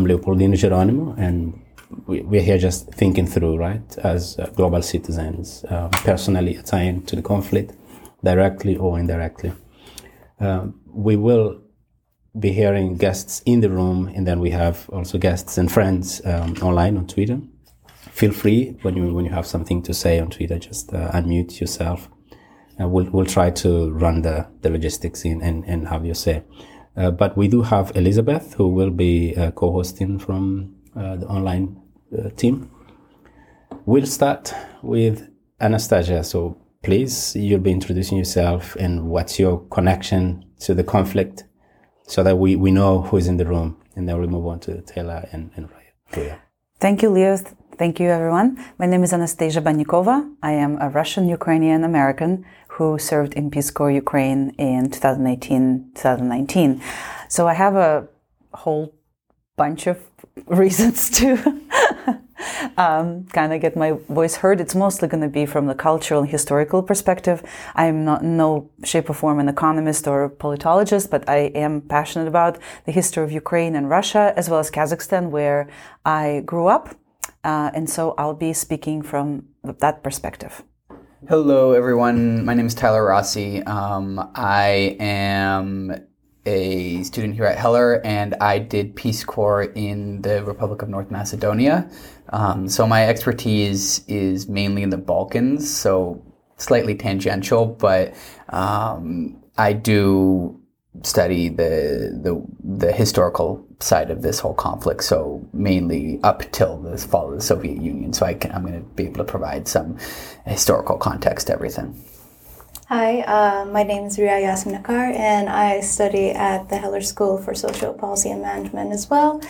I'm Leopoldino Geronimo, and we, we're here just thinking through, right, as uh, global citizens, uh, personally assigned to the conflict, directly or indirectly. Um, we will be hearing guests in the room, and then we have also guests and friends um, online on Twitter. Feel free when you when you have something to say on Twitter, just uh, unmute yourself. We'll we'll try to run the, the logistics in and, and have your say. Uh, but we do have Elizabeth who will be uh, co-hosting from uh, the online team. We'll start with Anastasia. So please, you'll be introducing yourself and what's your connection to the conflict so that we, we know who is in the room. And then we'll move on to Taylor and, and Raya. Thank you, Leo. Thank you, everyone. My name is Anastasia Bannikova. I am a Russian Ukrainian American who served in Peace Corps Ukraine in 2018 2019. So I have a whole bunch of reasons to um, kind of get my voice heard. It's mostly going to be from the cultural and historical perspective. I'm not in no shape or form an economist or a politologist, but I am passionate about the history of Ukraine and Russia, as well as Kazakhstan, where I grew up. Uh, and so I'll be speaking from that perspective. Hello, everyone. My name is Tyler Rossi. Um, I am a student here at Heller, and I did Peace Corps in the Republic of North Macedonia. Um, so my expertise is mainly in the Balkans, so slightly tangential, but um, I do study the, the the historical side of this whole conflict. So mainly up till the fall of the Soviet Union. So I can, I'm going to be able to provide some historical context to everything. Hi, uh, my name is Ria Yasminakar, and I study at the Heller School for Social Policy and Management as well.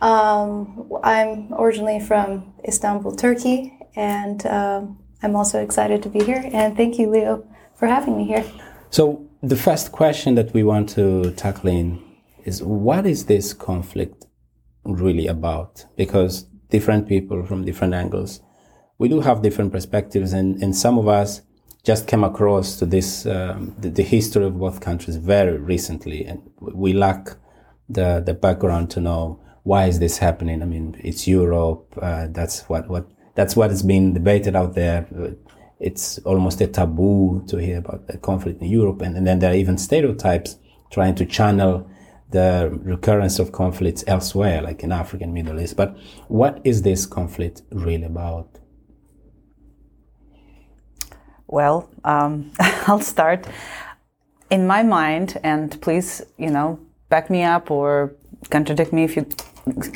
Um, I'm originally from Istanbul, Turkey, and um, I'm also excited to be here. And thank you, Leo, for having me here. So, the first question that we want to tackle in is what is this conflict really about? Because different people from different angles, we do have different perspectives, and, and some of us just came across to this um, the, the, history of both countries very recently, and we lack the the background to know why is this happening. I mean, it's Europe. Uh, that's what what that's what is being debated out there. It's almost a taboo to hear about the conflict in Europe, and, and then there are even stereotypes trying to channel the recurrence of conflicts elsewhere, like in Africa and Middle East. But what is this conflict really about? Well, um, I'll start. In my mind, and please, you know, back me up or contradict me if you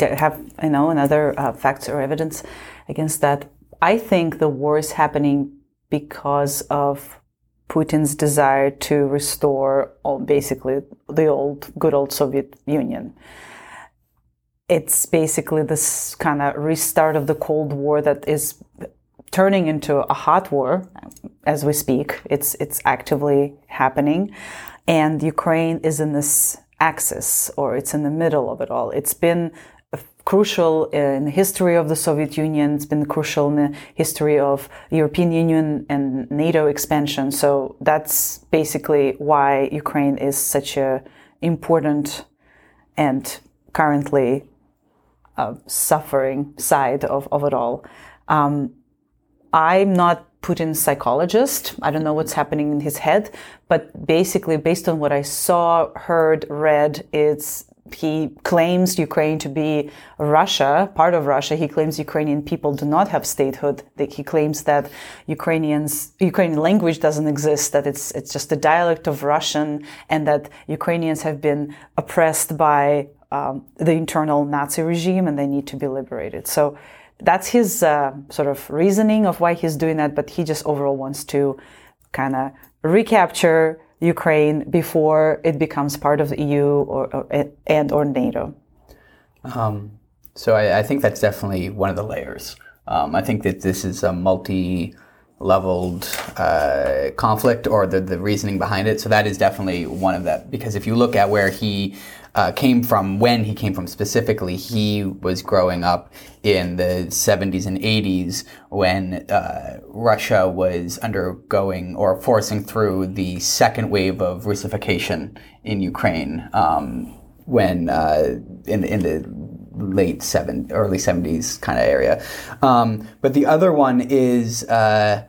have, you know, another uh, facts or evidence against that. I think the war is happening because of Putin's desire to restore all, basically the old, good old Soviet Union. It's basically this kind of restart of the Cold War that is turning into a hot war as we speak. It's it's actively happening, and Ukraine is in this axis, or it's in the middle of it all. It's been crucial in the history of the Soviet Union. It's been crucial in the history of European Union and NATO expansion. So that's basically why Ukraine is such a important and currently uh, suffering side of, of it all. Um, I'm not Putin's psychologist. I don't know what's happening in his head, but basically, based on what I saw, heard, read, it's he claims Ukraine to be Russia, part of Russia. He claims Ukrainian people do not have statehood. He claims that Ukrainians, Ukrainian language doesn't exist, that it's, it's just a dialect of Russian, and that Ukrainians have been oppressed by um, the internal Nazi regime and they need to be liberated. So that's his uh, sort of reasoning of why he's doing that, but he just overall wants to kind of recapture Ukraine before it becomes part of the EU or, or and or NATO? Um, so I, I, think that's definitely one of the layers. Um, I think that this is a multi leveled uh, conflict or the, the reasoning behind it. So that is definitely one of that. Because if you look at where he uh, came from, when he came from specifically, he was growing up in the 70s and 80s when uh, Russia was undergoing or forcing through the second wave of Russification in Ukraine. Um, when uh, in, in the late seven, early seventies kind of area. Um, but the other one is uh,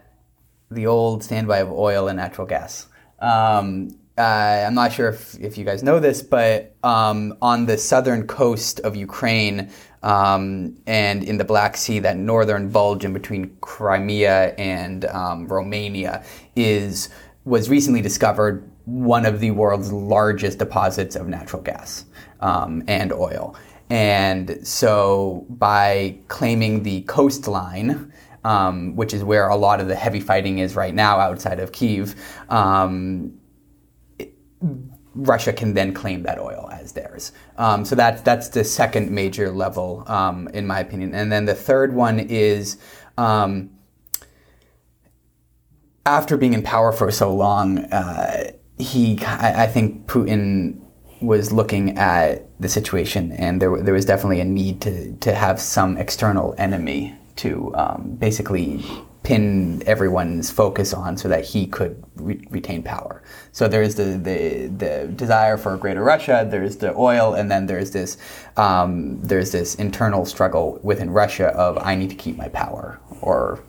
the old standby of oil and natural gas. Um, uh, I'm not sure if, if you guys know this, but um, on the southern coast of Ukraine um, and in the Black Sea, that northern bulge in between Crimea and um, Romania is was recently discovered one of the world's largest deposits of natural gas um, and oil. And so, by claiming the coastline, um, which is where a lot of the heavy fighting is right now outside of Kiev, um, Russia can then claim that oil as theirs. Um, so that's that's the second major level, um, in my opinion. And then the third one is um, after being in power for so long, uh, he I, I, think Putin was looking at the situation, and there there was definitely a need to to have some external enemy to um, basically pin everyone's focus on so that he could re- retain power. So there's the, the, the desire for a greater Russia, there's the oil, and then there's this um, there's this internal struggle within Russia of I need to keep my power or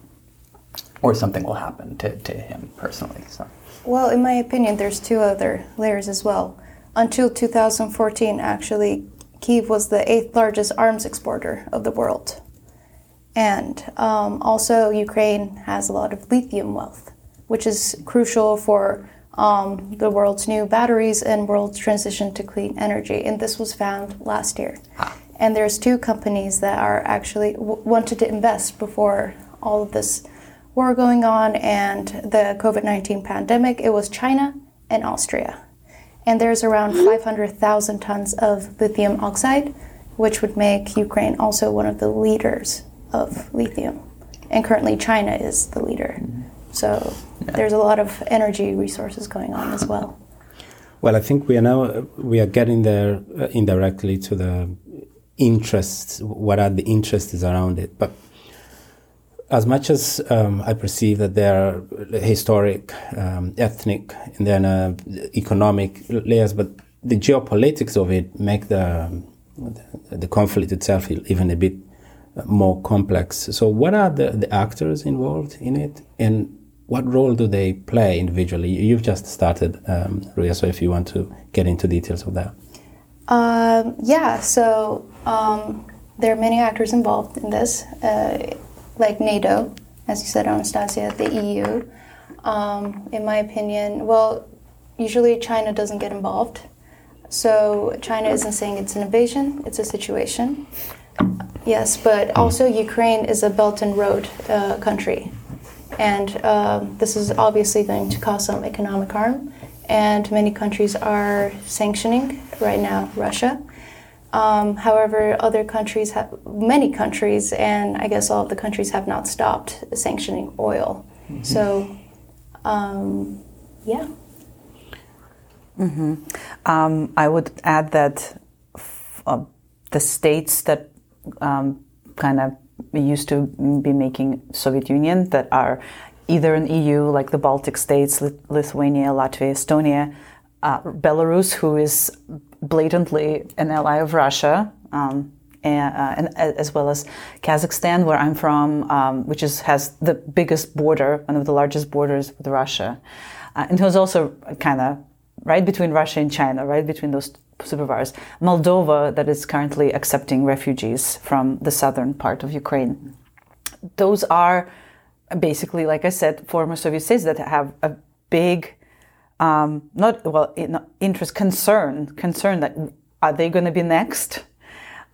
or something will happen to, to him personally. So. Well, in my opinion, there's two other layers as well. Until 2014, actually, Kiev was the eighth largest arms exporter of the world. And um, also, Ukraine has a lot of lithium wealth, which is crucial for um, the world's new batteries and world's transition to clean energy. And this was found last year. Ah. And there's two companies that are actually w- wanted to invest before all of this war going on and the COVID 19 pandemic. It was China and Austria. And there's around 500,000 tons of lithium oxide, which would make Ukraine also one of the leaders of lithium. And currently, China is the leader. So there's a lot of energy resources going on as well. Well, I think we are now we are getting there uh, indirectly to the interests. What are the interests around it? But as much as um, I perceive that there are historic, um, ethnic, and then uh, economic layers, but the geopolitics of it make the the conflict itself even a bit more complex. So, what are the, the actors involved in it, and what role do they play individually? You've just started, um, Ria, so if you want to get into details of that. Um, yeah, so um, there are many actors involved in this, uh, like NATO, as you said, Anastasia, the EU. Um, in my opinion, well, usually China doesn't get involved. So China isn't saying it's an invasion, it's a situation. Yes, but also Ukraine is a Belt and Road uh, country. And uh, this is obviously going to cause some economic harm. And many countries are sanctioning right now Russia. Um, however, other countries have, many countries, and I guess all of the countries have not stopped sanctioning oil. Mm-hmm. So, um, yeah. Mm-hmm. Um, I would add that f- uh, the states that um, kind of used to be making Soviet Union that are either in EU, like the Baltic states, Lithuania, Latvia, Estonia, uh, Belarus, who is blatantly an ally of Russia, um, and, uh, and, as well as Kazakhstan, where I'm from, um, which is has the biggest border, one of the largest borders with Russia, uh, and who's also kind of right between Russia and China, right between those superpowers. Moldova, that is currently accepting refugees from the southern part of Ukraine. Those are basically, like I said, former Soviet states that have a big, um, not well, interest, concern, concern that are they going to be next?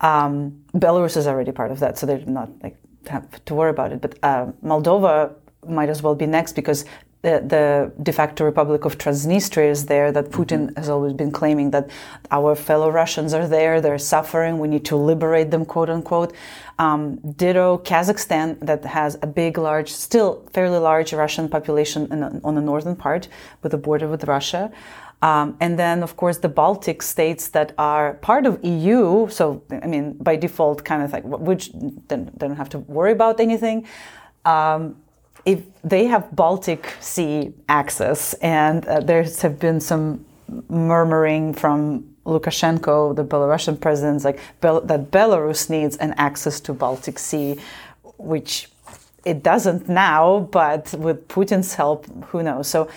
Um, Belarus is already part of that, so they're not like have to worry about it. But uh, Moldova might as well be next because the, the, de facto Republic of Transnistria is there, that Putin mm-hmm. has always been claiming that our fellow Russians are there, they're suffering, we need to liberate them, quote unquote. Um, ditto Kazakhstan, that has a big, large, still fairly large Russian population the, on the northern part with a border with Russia. Um, and then, of course, the Baltic states that are part of EU. So, I mean, by default, kind of like which they don't have to worry about anything. Um, if they have Baltic Sea access, and uh, there have been some murmuring from Lukashenko, the Belarusian president, like Bel- that Belarus needs an access to Baltic Sea, which it doesn't now, but with Putin's help, who knows? So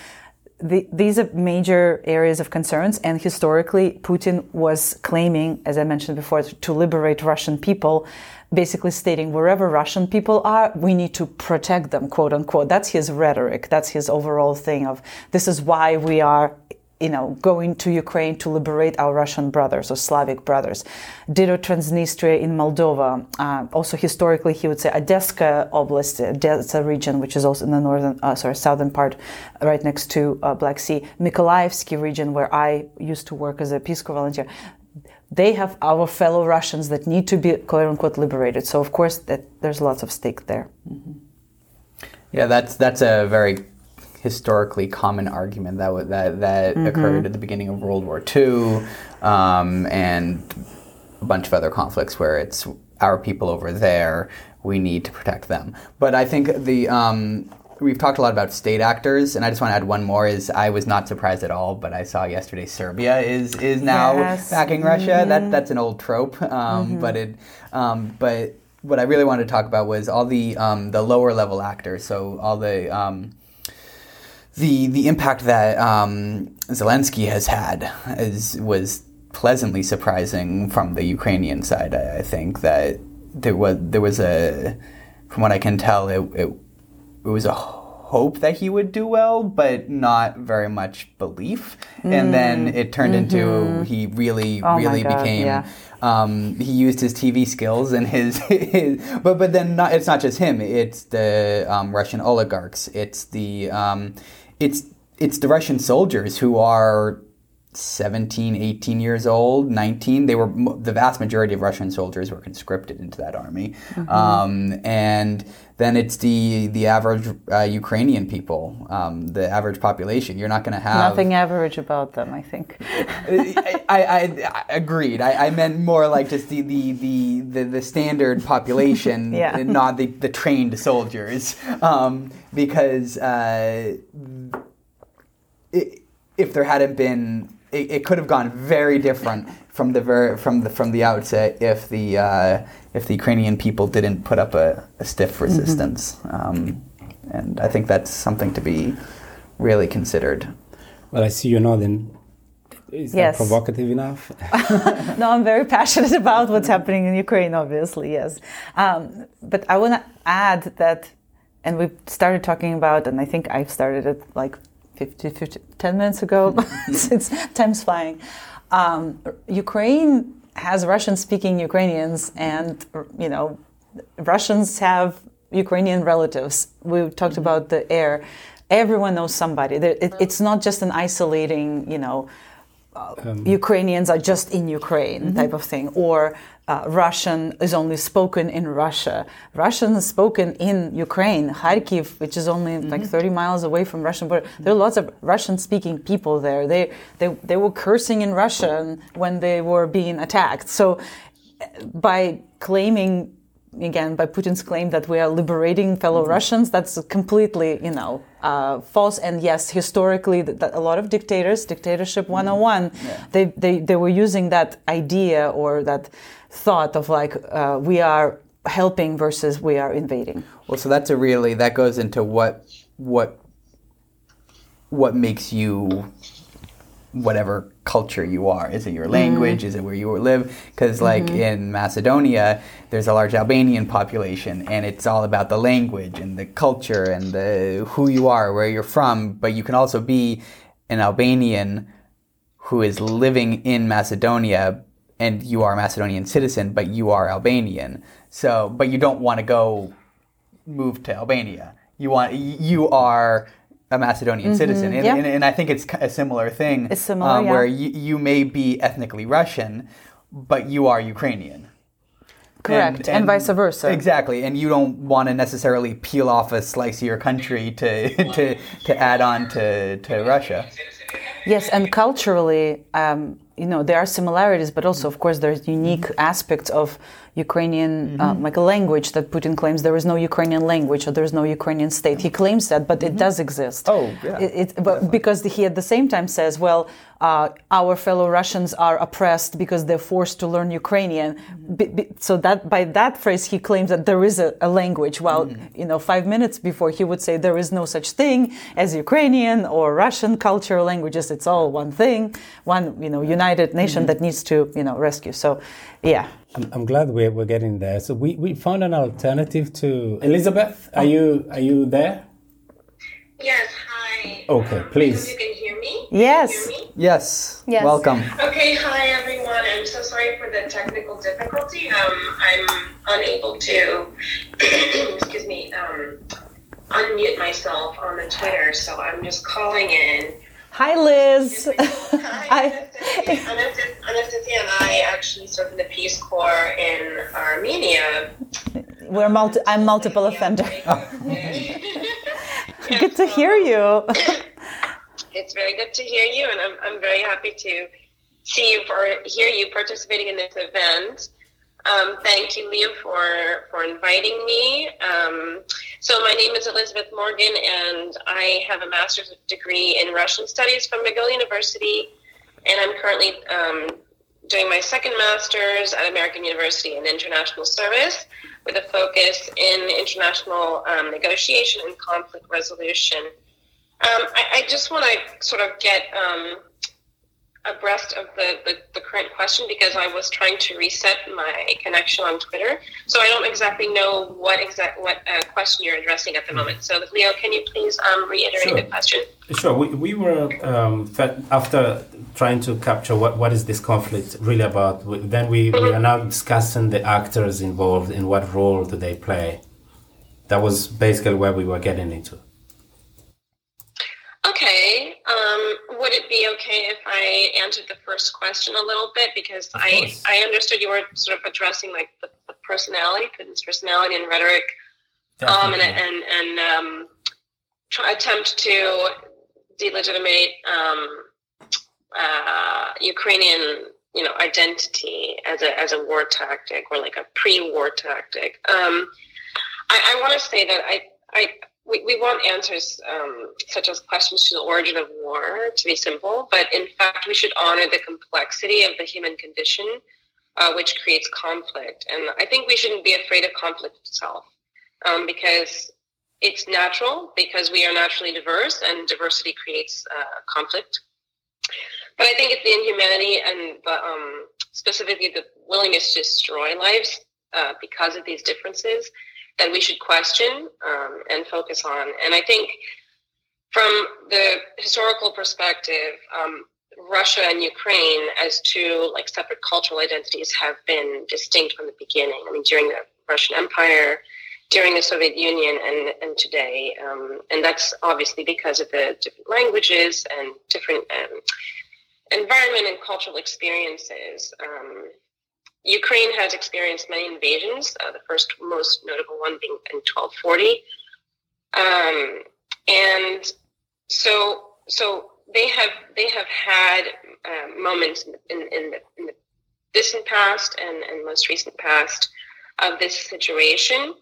the, these are major areas of concerns, and historically, Putin was claiming, as I mentioned before, to liberate Russian people, basically stating wherever Russian people are, we need to protect them, quote unquote. That's his rhetoric. That's his overall thing of this is why we are you know, going to Ukraine to liberate our Russian brothers or Slavic brothers. Ditto Transnistria in Moldova. Uh, also, historically, he would say Odessa Oblast, Odessa region, which is also in the northern, uh, sorry, southern part, right next to uh, Black Sea. Mykolaievsky region, where I used to work as a Peace Corps volunteer. They have our fellow Russians that need to be quote unquote liberated. So, of course, that there's lots of stake there. Mm-hmm. Yeah, that's that's a very historically common argument that w- that that mm-hmm. occurred at the beginning of World War II, um, and a bunch of other conflicts where it's our people over there. We need to protect them. But I think the um, we've talked a lot about state actors, and I just want to add one more. Is I was not surprised at all, but I saw yesterday Serbia is is now yes. backing Russia. Mm-hmm. That that's an old trope, um, mm-hmm. but it um, but what I really wanted to talk about was all the um, the lower level actors. So all the um, the the impact that um, Zelensky has had is was pleasantly surprising from the Ukrainian side. I, I, think that there was there was a, from what I can tell, it, it, it was a hope that he would do well, but not very much belief. Mm. And then it turned mm-hmm. into he really oh really God, became. Yeah. Um, he used his TV skills and his, his, but but then not, it's not just him. It's the um, Russian oligarchs. It's the um, it's it's the Russian soldiers who are 17, 18 years old, 19. They were the vast majority of Russian soldiers were conscripted into that army, mm-hmm. um, and then it's the the average uh, Ukrainian people, um, the average population. You're not going to have nothing average about them. I think. I, I, I, agreed. I, I, meant more like just the the the the, the standard population, yeah. not the the trained soldiers, um, because. Uh, it, if there hadn't been it, it, could have gone very different from the ver- from the from the outset if the uh, if the Ukrainian people didn't put up a, a stiff mm-hmm. resistance, mm-hmm. um, and I think that's something to be really considered. Well, I see you nodding. Is yes. that provocative enough? no, I'm very passionate about what's happening in Ukraine. Obviously, yes, um, but I want to add that, and we started talking about, and I think I've started it like 50, 50 10 minutes ago, since time's flying. Um, Ukraine has Russian speaking Ukrainians, and, you know, Russians have Ukrainian relatives. We talked about the air. Everyone knows somebody. It, it's not just an isolating, you know, um, Ukrainians are just in Ukraine mm-hmm. type of thing, or uh, Russian is only spoken in Russia. Russian is spoken in Ukraine, Kharkiv, which is only mm-hmm. like 30 miles away from Russian border. There are lots of Russian-speaking people there. They, they, they were cursing in Russian when they were being attacked. So by claiming again by Putin's claim that we are liberating fellow mm-hmm. Russians. That's completely, you know, uh, false. And yes, historically, a lot of dictators, dictatorship 101, mm-hmm. yeah. they, they, they were using that idea or that thought of like uh, we are helping versus we are invading. Well, so that's a really that goes into what what what makes you whatever culture you are. Is it your language? Mm. Is it where you live? Because like mm-hmm. in Macedonia, there's a large Albanian population, and it's all about the language and the culture and the who you are, where you're from. But you can also be an Albanian who is living in Macedonia and you are a Macedonian citizen, but you are Albanian. So, but you don't want to go move to Albania. You want you are a Macedonian mm-hmm. citizen, and, yeah. and, and, I think it's a similar thing. It's similar, um, yeah. where you, you may be ethnically Russian, but you are Ukrainian. Correct, and, and, vice versa. Exactly, and you don't want to necessarily peel off a slice of your country to to, to add on to, to Russia. Yes, and culturally, um, you know, there are similarities, but also, of course, there's unique aspects of Ukrainian, uh, mm-hmm. like a language that Putin claims there is no Ukrainian language or there is no Ukrainian state. He claims that, but it mm-hmm. does exist. Oh, yeah. It, it, but because he at the same time says, well, uh, our fellow Russians are oppressed because they're forced to learn Ukrainian. Mm-hmm. B- b- so that by that phrase, he claims that there is a, a language. While you know, five minutes before, he would say there is no such thing as Ukrainian or Russian cultural languages. It's all one thing, one you know united nation that needs to you know rescue. So, yeah. I'm, I'm glad we're, we're getting there. So we, we found an alternative to Elizabeth. Are you are you there? Yes, hi. Okay, Um, please. You can hear me? Yes. Can you hear me? Yes. Yes. Welcome. Okay, hi everyone. I'm so sorry for the technical difficulty. Um, I'm unable to, excuse me, um, unmute myself on the Twitter, so I'm just calling in. Hi, Liz. Hi, Anastasia. Anastasia and I actually served in the Peace Corps in Armenia. We're multi- I'm multiple offender. Good to hear you. It's very good to hear you, and I'm, I'm very happy to see you or hear you participating in this event. Um, thank you, Liam, for for inviting me. Um, so my name is Elizabeth Morgan, and I have a master's degree in Russian studies from McGill University, and I'm currently um, doing my second master's at American University in international service with a focus in international um, negotiation and conflict resolution. Um, I, I just want to sort of get um, abreast of the, the, the current question because I was trying to reset my connection on Twitter, so I don't exactly know what exact what uh, question you're addressing at the moment. So, Leo, can you please um, reiterate Sure. the question? Sure. We, we were um, after trying to capture what, what is this conflict really about. we- Then we, we are now discussing the actors involved and what role do they play. That was basically where we were getting into. Okay. Um, be okay if I answered the first question a little bit because I. I understood you were sort of addressing like the, the personality, Putin's personality and rhetoric, um, and and and um, try, attempt to delegitimate um, uh, Ukrainian you know identity as a as a war tactic or like a pre-war tactic. Um, I, I want to say that I I we, we want answers um, such as questions to the origin of war to be simple, but in fact, we should honor the complexity of the human condition, uh, which creates conflict. And I think we shouldn't be afraid of conflict itself um, because it's natural, because we are naturally diverse, and diversity creates uh, conflict. But I think it's the inhumanity and the, um, specifically the willingness to destroy lives uh, because of these differences that we should question um, and focus on. And I think from the historical perspective, um, Russia and Ukraine as two like separate cultural identities have been distinct from the beginning. I mean, during the Russian Empire, during the Soviet Union, and and today, um, and that's obviously because of the different languages and different um, environment and cultural experiences. Ukraine has experienced many invasions, uh, the first most notable one being in 1240. Um, and so, so they have they have had uh, moments in, in, the, in the distant past and, and most recent past of this situation.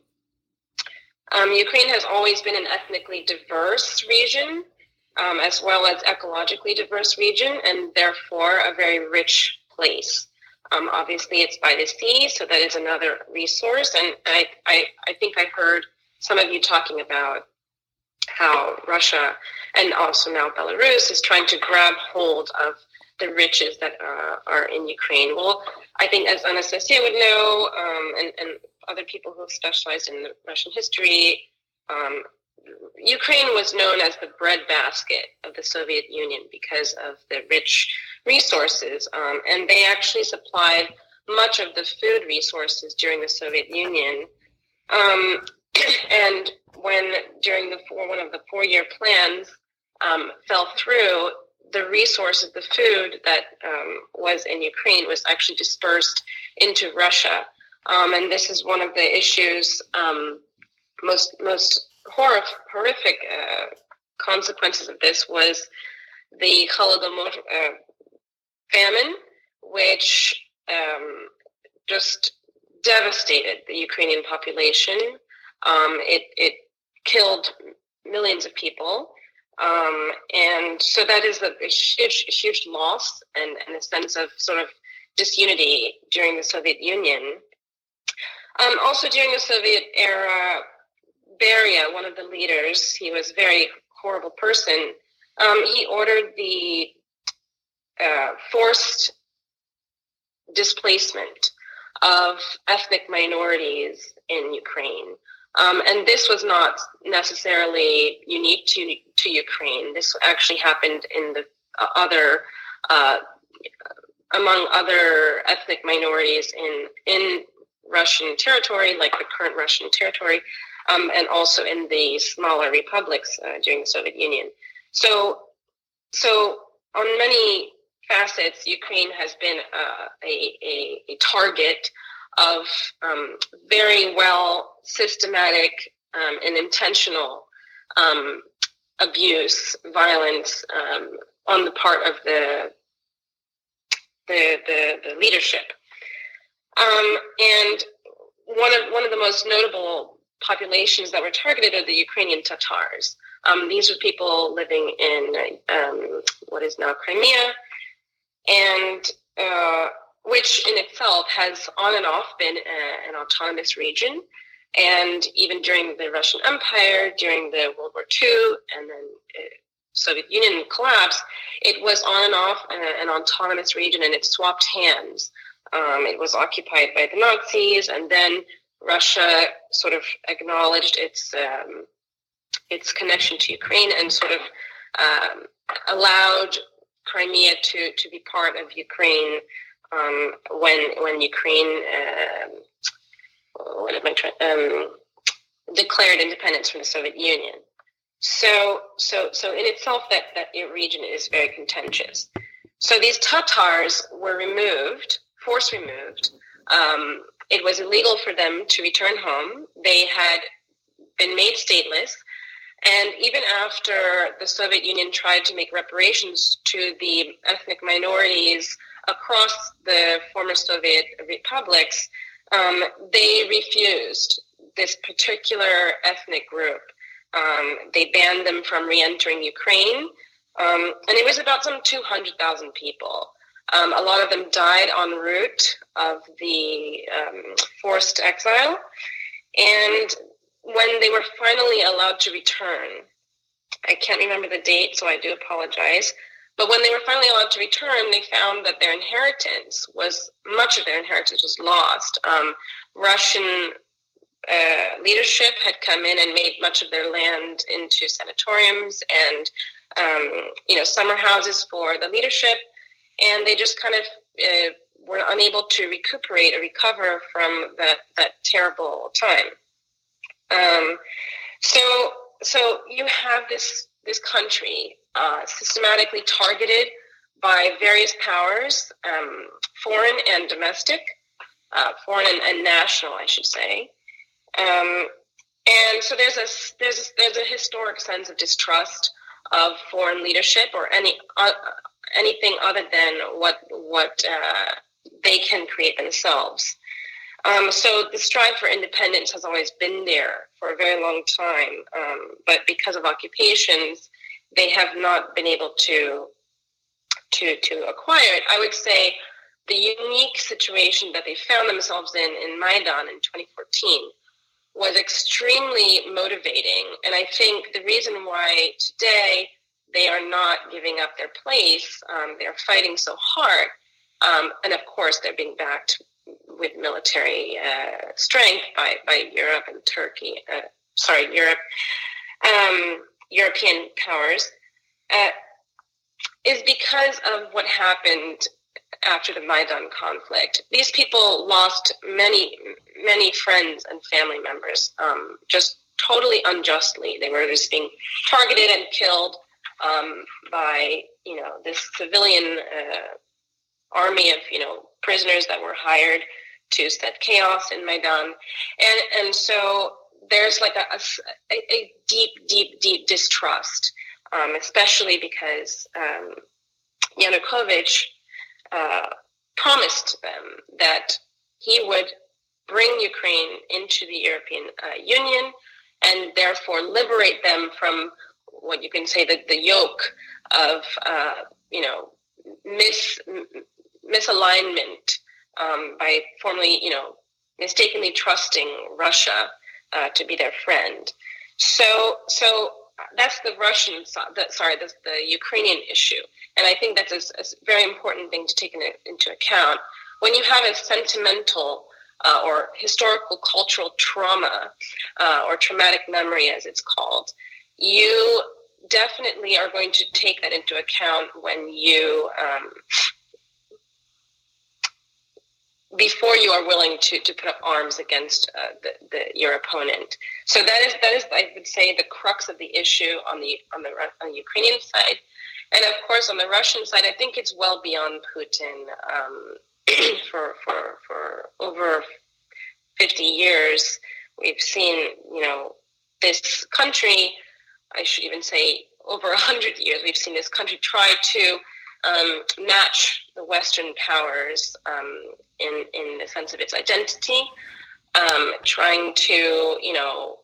Um, Ukraine has always been an ethnically diverse region, um, as well as ecologically diverse region, and therefore a very rich place. Um, obviously, it's by the sea, so that is another resource. And I, I, I think I heard some of you talking about how Russia and also now Belarus is trying to grab hold of the riches that uh, are in Ukraine. Well, I think as Anastasia would know, um, and, and other people who have specialized in Russian history, um, Ukraine was known as the breadbasket of the Soviet Union because of the rich resources, um, and they actually supplied much of the food resources during the Soviet Union. Um, and when during the four, one of the four-year plans um, fell through, the resources, the food that um, was in Ukraine, was actually dispersed into Russia, um, and this is one of the issues um, most most horrific uh, consequences of this was the Holodomor uh, famine, which um, just devastated the Ukrainian population. Um, it, it killed millions of people. Um, and so that is a, huge, huge loss and, and, a sense of sort of disunity during the Soviet Union. Um, also during the Soviet era, Beria, one of the leaders, he was a very horrible person. Um, he ordered the uh, forced displacement of ethnic minorities in Ukraine. Um, and this was not necessarily unique to, to Ukraine. This actually happened in the uh, other, uh, among other ethnic minorities in, in Russian territory, like the current Russian territory, um, and also in the smaller republics uh, during the Soviet Union. So, so on many facets, Ukraine has been uh, a, a, a, target of um, very well systematic um, and intentional um, abuse, violence um, on the part of the the, the, the leadership. Um, and one of one of the most notable populations that were targeted are the Ukrainian Tatars. Um, these are people living in what is now Crimea, and uh, which in itself has on and off been a, an autonomous region. And even during the Russian Empire, during the World War II, and then uh, Soviet Union collapse, it was on and off uh, an autonomous region, and it swapped hands. Um, it was occupied by the Nazis, and then Russia sort of acknowledged its um, its connection to Ukraine and sort of um, allowed Crimea to to be part of Ukraine um, when when Ukraine uh, what am I trying um, declared independence from the Soviet Union. So so so in itself that that region is very contentious. So these Tatars were removed, force removed. Um, it was illegal for them to return home. They had been made stateless. And even after the Soviet Union tried to make reparations to the ethnic minorities across the former Soviet republics, um, they refused this particular ethnic group. Um, they banned them from re entering Ukraine. Um, and it was about some 200,000 people. Um, a lot of them died en route of the um, forced exile. And when they were finally allowed to return, I can't remember the date, so I do apologize. But when they were finally allowed to return, they found that their inheritance was much of their inheritance was lost. Um, Russian uh, leadership had come in and made much of their land into sanatoriums and um, you know summer houses for the leadership, and they just kind of uh, were unable to recuperate or recover from that that terrible time. Um, so so you have this this country uh, systematically targeted by various powers, um, foreign and domestic, uh, foreign and, and, national, I should say. Um, and so there's a there's a, there's a historic sense of distrust of foreign leadership or any uh, anything other than what what uh, they can create themselves. Um, so the strive for independence has always been there for a very long time, um, but because of occupations, they have not been able to to to acquire it. I would say the unique situation that they found themselves in in Maidan in 2014 was extremely motivating, and I think the reason why today they are not giving up their place, um, they're fighting so hard, um, and of course they're being backed with military uh, strength by, by Europe and Turkey. Uh, sorry, Europe. Um, European powers uh, is because of what happened after the Maidan conflict. These people lost many, many friends and family members um, just totally unjustly. They were just being targeted and killed um, by, you know, this civilian uh, army of, you know, prisoners that were hired to set chaos in Maidan. And, and so there's like a, a, a deep, deep, deep distrust, um, especially because um, Yanukovych uh, promised them that he would bring Ukraine into the European uh, Union and therefore liberate them from what you can say the, the yoke of uh, you know mis misalignment um, by formally you know mistakenly trusting Russia uh, to be their friend. So so that's the Russian. Sorry, that's the Ukrainian issue, and I think that's a, a very important thing to take in, into account when you have a sentimental uh, or historical cultural trauma uh, or traumatic memory, as it's called, you definitely are going to take that into account when you um, before you are willing to, to put up arms against uh, the, the, your opponent. So that is that is I would say the crux of the issue on the on the on the Ukrainian side, and of course on the Russian side, I think it's well beyond Putin. Um, for for for over fifty years, we've seen you know this country. I should even say over a hundred years, we've seen this country try to um, match the Western powers um, in in the sense of its identity, um, trying to you know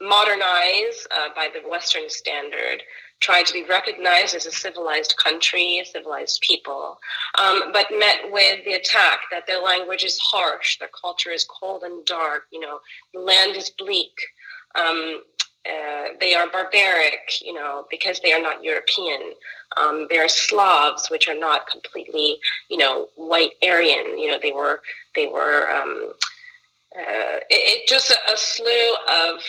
modernize uh, by the Western standard, try to be recognized as a civilized country, a civilized people, um, but met with the attack that their language is harsh, their culture is cold and dark, you know, the land is bleak. Um, uh, they are barbaric, you know, because they are not European. Um, they are Slavs, which are not completely, you know, white Aryan. You know, they were they were um, uh, it, it, just a, a slew of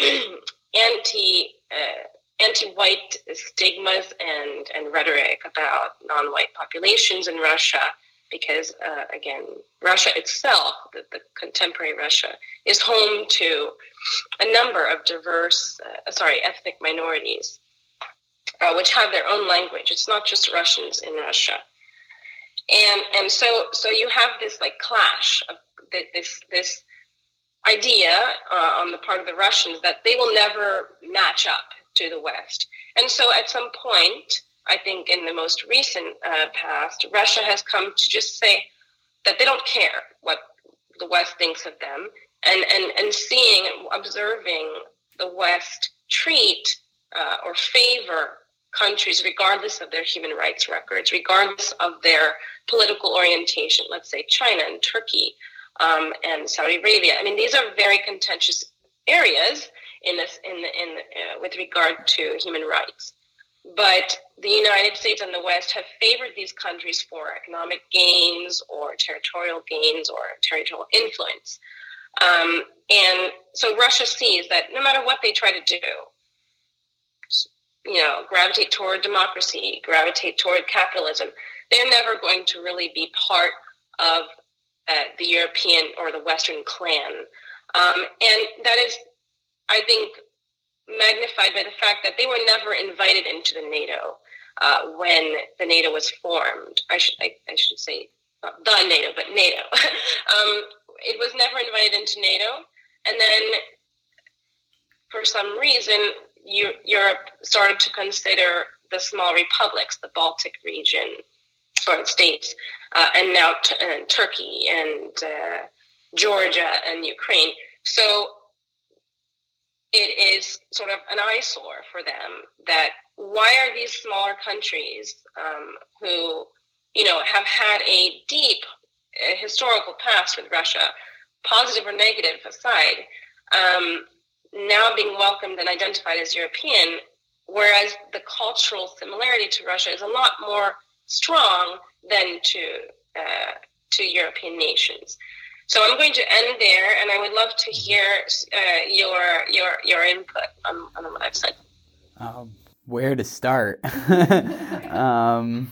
anti uh, anti-white stigmas and and rhetoric about non-white populations in Russia because uh, again, Russia itself, the, the, contemporary Russia, is home to a number of diverse, uh, sorry, ethnic minorities, uh, which have their own language. It's not just Russians in Russia, and and so so you have this like clash of this this idea uh, on the part of the Russians that they will never match up to the West, and so at some point I think in the most recent uh, past, Russia has come to just say that they don't care what the West thinks of them, and and and seeing, observing the West treat uh, or favor countries regardless of their human rights records, regardless of their political orientation. Let's say China and Turkey um, and Saudi Arabia. I mean, these are very contentious areas in this in in uh, with regard to human rights. But the United States and the West have favored these countries for economic gains or territorial gains or territorial influence. Um, and so Russia sees that no matter what they try to do, you know, gravitate toward democracy, gravitate toward capitalism, they're never going to really be part of uh, the European or the Western clan. Um, and that is, I think, magnified by the fact that they were never invited into the NATO uh, when the NATO was formed. I should I, I should say not the NATO, but NATO. um, it was never invited into NATO, and then for some reason, you, Europe started to consider the small republics, the Baltic region, foreign states, uh, and now t- Turkey and uh, Georgia and Ukraine. So it is sort of an eyesore for them that why are these smaller countries um, who you know have had a deep uh, historical past with Russia, positive or negative aside, um, now being welcomed and identified as European, whereas the cultural similarity to Russia is a lot more strong than to uh, to European nations. So I'm going to end there, and I would love to hear uh, your your your input on, on what I've said. Um, where to start? um,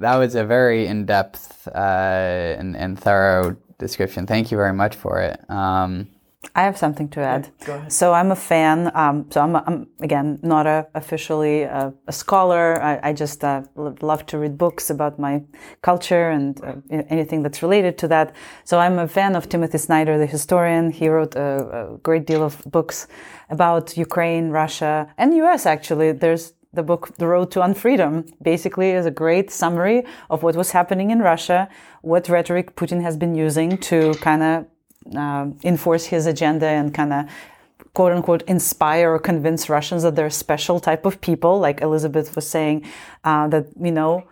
that was a very in depth uh, and, and, thorough description. Thank you very much for it. Um, I have something to add. Yeah, so I'm a fan. Um, so I'm, I'm, again not a, officially a, a scholar. I, I just uh, love to read books about my culture and uh, anything that's related to that. So I'm a fan of Timothy Snyder, the historian. He wrote a, a great deal of books about Ukraine, Russia, and U.S. Actually, there's the book The Road to Unfreedom basically is a great summary of what was happening in Russia, what rhetoric Putin has been using to kind of uh, enforce his agenda and kind of quote unquote inspire or convince Russians that they're a special type of people, like Elizabeth was saying, uh, that, you know,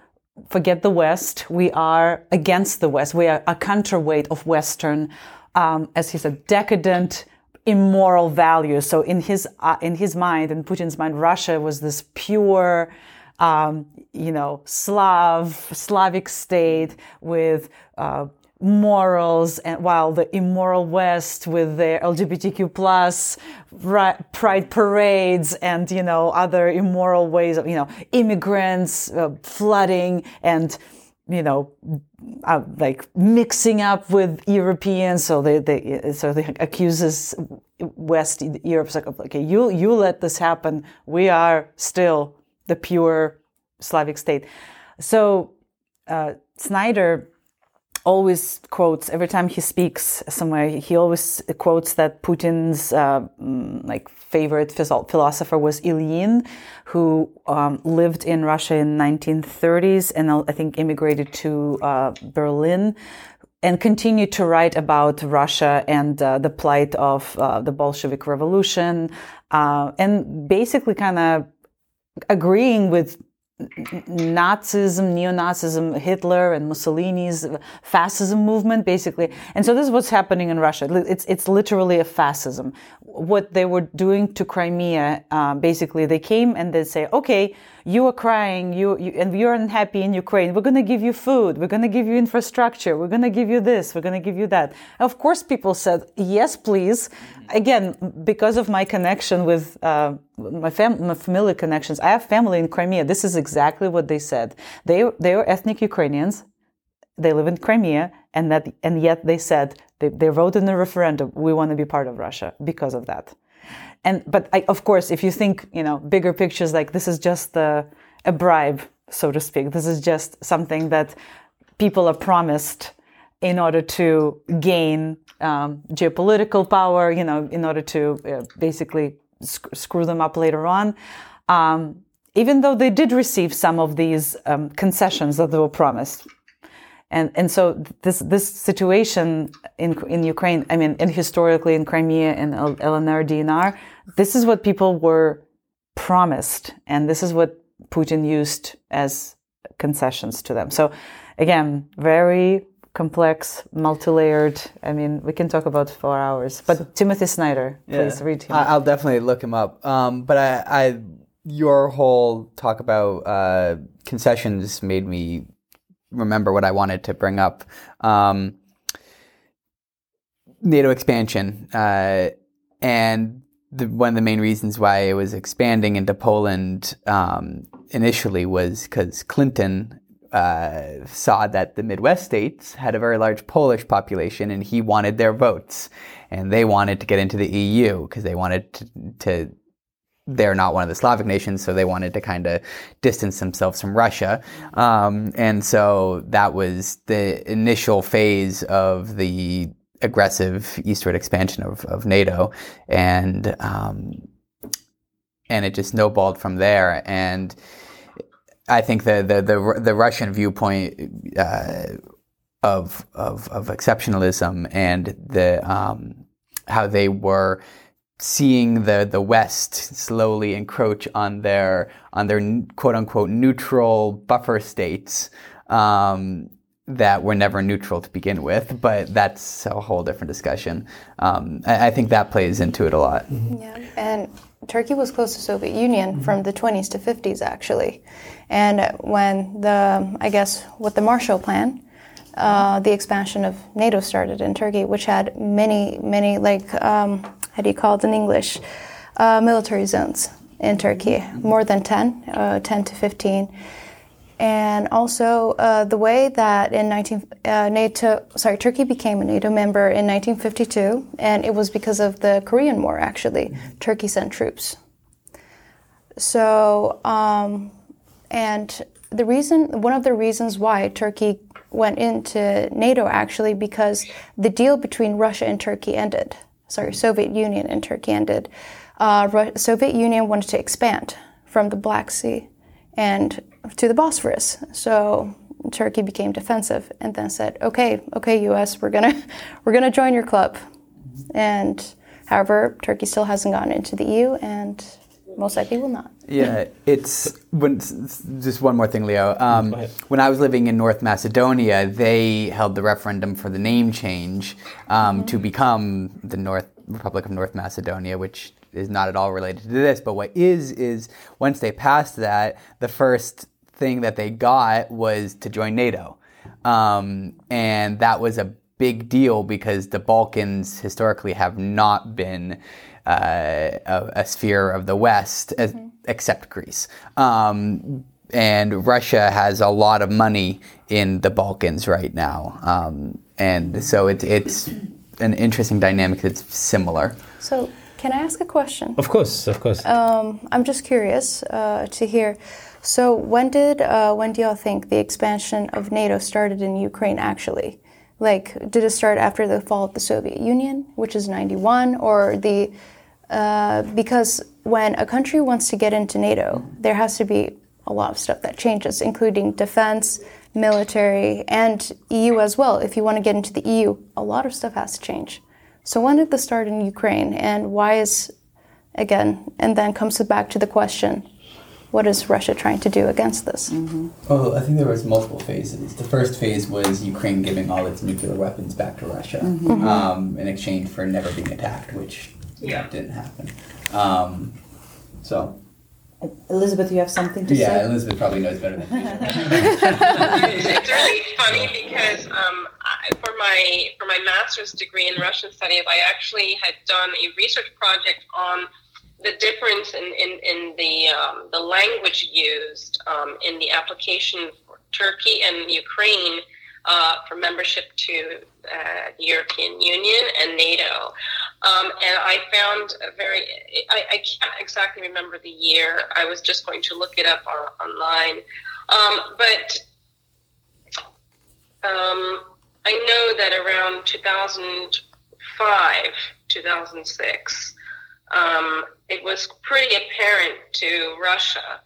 forget the West. We are against the West. We are a counterweight of Western, um, as he said, decadent, immoral values. So in his uh, in his mind, in Putin's mind, Russia was this pure, um, you know, Slav Slavic state with uh, morals and while the immoral west with their lgbtq plus pride parades and you know other immoral ways of you know immigrants uh, flooding and you know uh, like mixing up with europeans. So they, they so they accuses west europe like okay you you let this happen. We are still the pure slavic state. So uh, snyder always quotes every time he speaks somewhere. He always quotes that Putin's uh, mm, like favorite philosopher was Ilyin, who um, lived in Russia in 1930s and I think immigrated to uh, Berlin and continued to write about Russia and uh, the plight of uh, the Bolshevik Revolution, uh, and basically kind of agreeing with Nazism, neo-Nazism, Hitler and Mussolini's fascism movement, basically. And so this is what's happening in Russia. It's, it's literally a fascism. What they were doing to Crimea, uh, basically, they came and they say, okay, you are crying, you, you and you're unhappy in Ukraine. We're going to give you food. We're going to give you infrastructure. We're going to give you this. We're going to give you that. Of course, people said, yes, please. Again, because of my connection with uh, my, fam- my connections, I have family in Crimea. This is exactly what they said. They, they are ethnic Ukrainians. They live in Crimea, and that, and yet they said they, they voted in a referendum. We want to be part of Russia because of that. And but I, of course, if you think you know bigger pictures, like this is just a, a bribe, so to speak. This is just something that people are promised in order to gain um, geopolitical power. You know, in order to uh, basically sc- screw them up later on. Um, even though they did receive some of these um, concessions that they were promised, and and so this this situation in in Ukraine, I mean, and historically in Crimea and LNR DNR, this is what people were promised, and this is what Putin used as concessions to them. So, again, very complex, multi-layered. I mean, we can talk about four hours. But so, Timothy Snyder, please read him. I'll definitely look him up. Um, but I, I, your whole talk about uh, concessions made me remember what I wanted to bring up. Um, NATO expansion, uh, and the, one of the main reasons why it was expanding into Poland um, initially was because Clinton uh, saw that the Midwest states had a very large Polish population, and he wanted their votes, and they wanted to get into the EU because they wanted to, to they're not one of the Slavic nations, so they wanted to kind of distance themselves from Russia. Um, and so that was the initial phase of the aggressive eastward expansion of, of NATO. And, um, and it just snowballed from there. And I think the, the, the, the Russian viewpoint, uh, of, of, of exceptionalism and the, um, how they were, seeing the the West slowly encroach on their on their quote unquote neutral buffer states um, that were never neutral to begin with. But that's a whole different discussion. Um, I, I, think that plays into it a lot. Mm-hmm. Yeah, and Turkey was close to Soviet Union mm-hmm. from the 20s to 50s actually, and when the I guess with the Marshall Plan. Uh, the expansion of NATO started in Turkey, which had many, many like um, how do you call it in English, uh, military zones in Turkey, more than 10, uh, 10 to 15. And also uh, the way that in 19, uh, NATO, sorry, Turkey became a NATO member in 1952, and it was because of the Korean War, actually. Turkey sent troops. So, um, and the reason, one of the reasons why Turkey went into NATO actually because the deal between Russia and Turkey ended sorry, Soviet Union and Turkey ended, uh, Soviet Union wanted to expand from the Black Sea and to the Bosphorus. So Turkey became defensive and then said, "Okay, okay, U.S., we're gonna we're gonna join your club." And however, Turkey still hasn't gone into the EU, and most likely will not. Yeah, it's when, just one more thing, Leo. Um, when I was living in North Macedonia, they held the referendum for the name change um, to become the North Republic of North Macedonia, which is not at all related to this. But what is is once they passed that, the first thing that they got was to join NATO, um, and that was a big deal because the Balkans historically have not been uh, a, a, sphere of the West, mm-hmm. except Greece. Um, and Russia has a lot of money in the Balkans right now, um, and so it, it's an interesting dynamic that's similar. So, can I ask a question? Of course, of course. Um, I'm just curious uh, to hear. So, when did uh, when do y'all think the expansion of NATO started in Ukraine? Actually, like, did it start after the fall of the Soviet Union, which is '91, or the uh, because when a country wants to get into NATO, there has to be a lot of stuff that changes, including defense, military, and EU as well. If you want to get into the EU, a lot of stuff has to change. So when did this start in Ukraine, and why is, again, and then comes back to the question, what is Russia trying to do against this? Mm-hmm. Well, I think there was multiple phases. The first phase was Ukraine giving all its nuclear weapons back to Russia mm-hmm. um, in exchange for never being attacked, which yeah. that didn't happen. Um, so. Elizabeth, you have something to yeah, say? Yeah, Elizabeth probably knows better than me. it's really funny because um, I, for my for my master's degree in Russian studies, I actually had done a research project on the difference in, in, in the um, the language used um, in the application for Turkey and Ukraine uh, for membership to uh, the European Union and NATO. Um, and I found a very, I, I, can't exactly remember the year. I was just going to look it up on, online. Um, but um, I know that around 2005, 2006, um, it was pretty apparent to Russia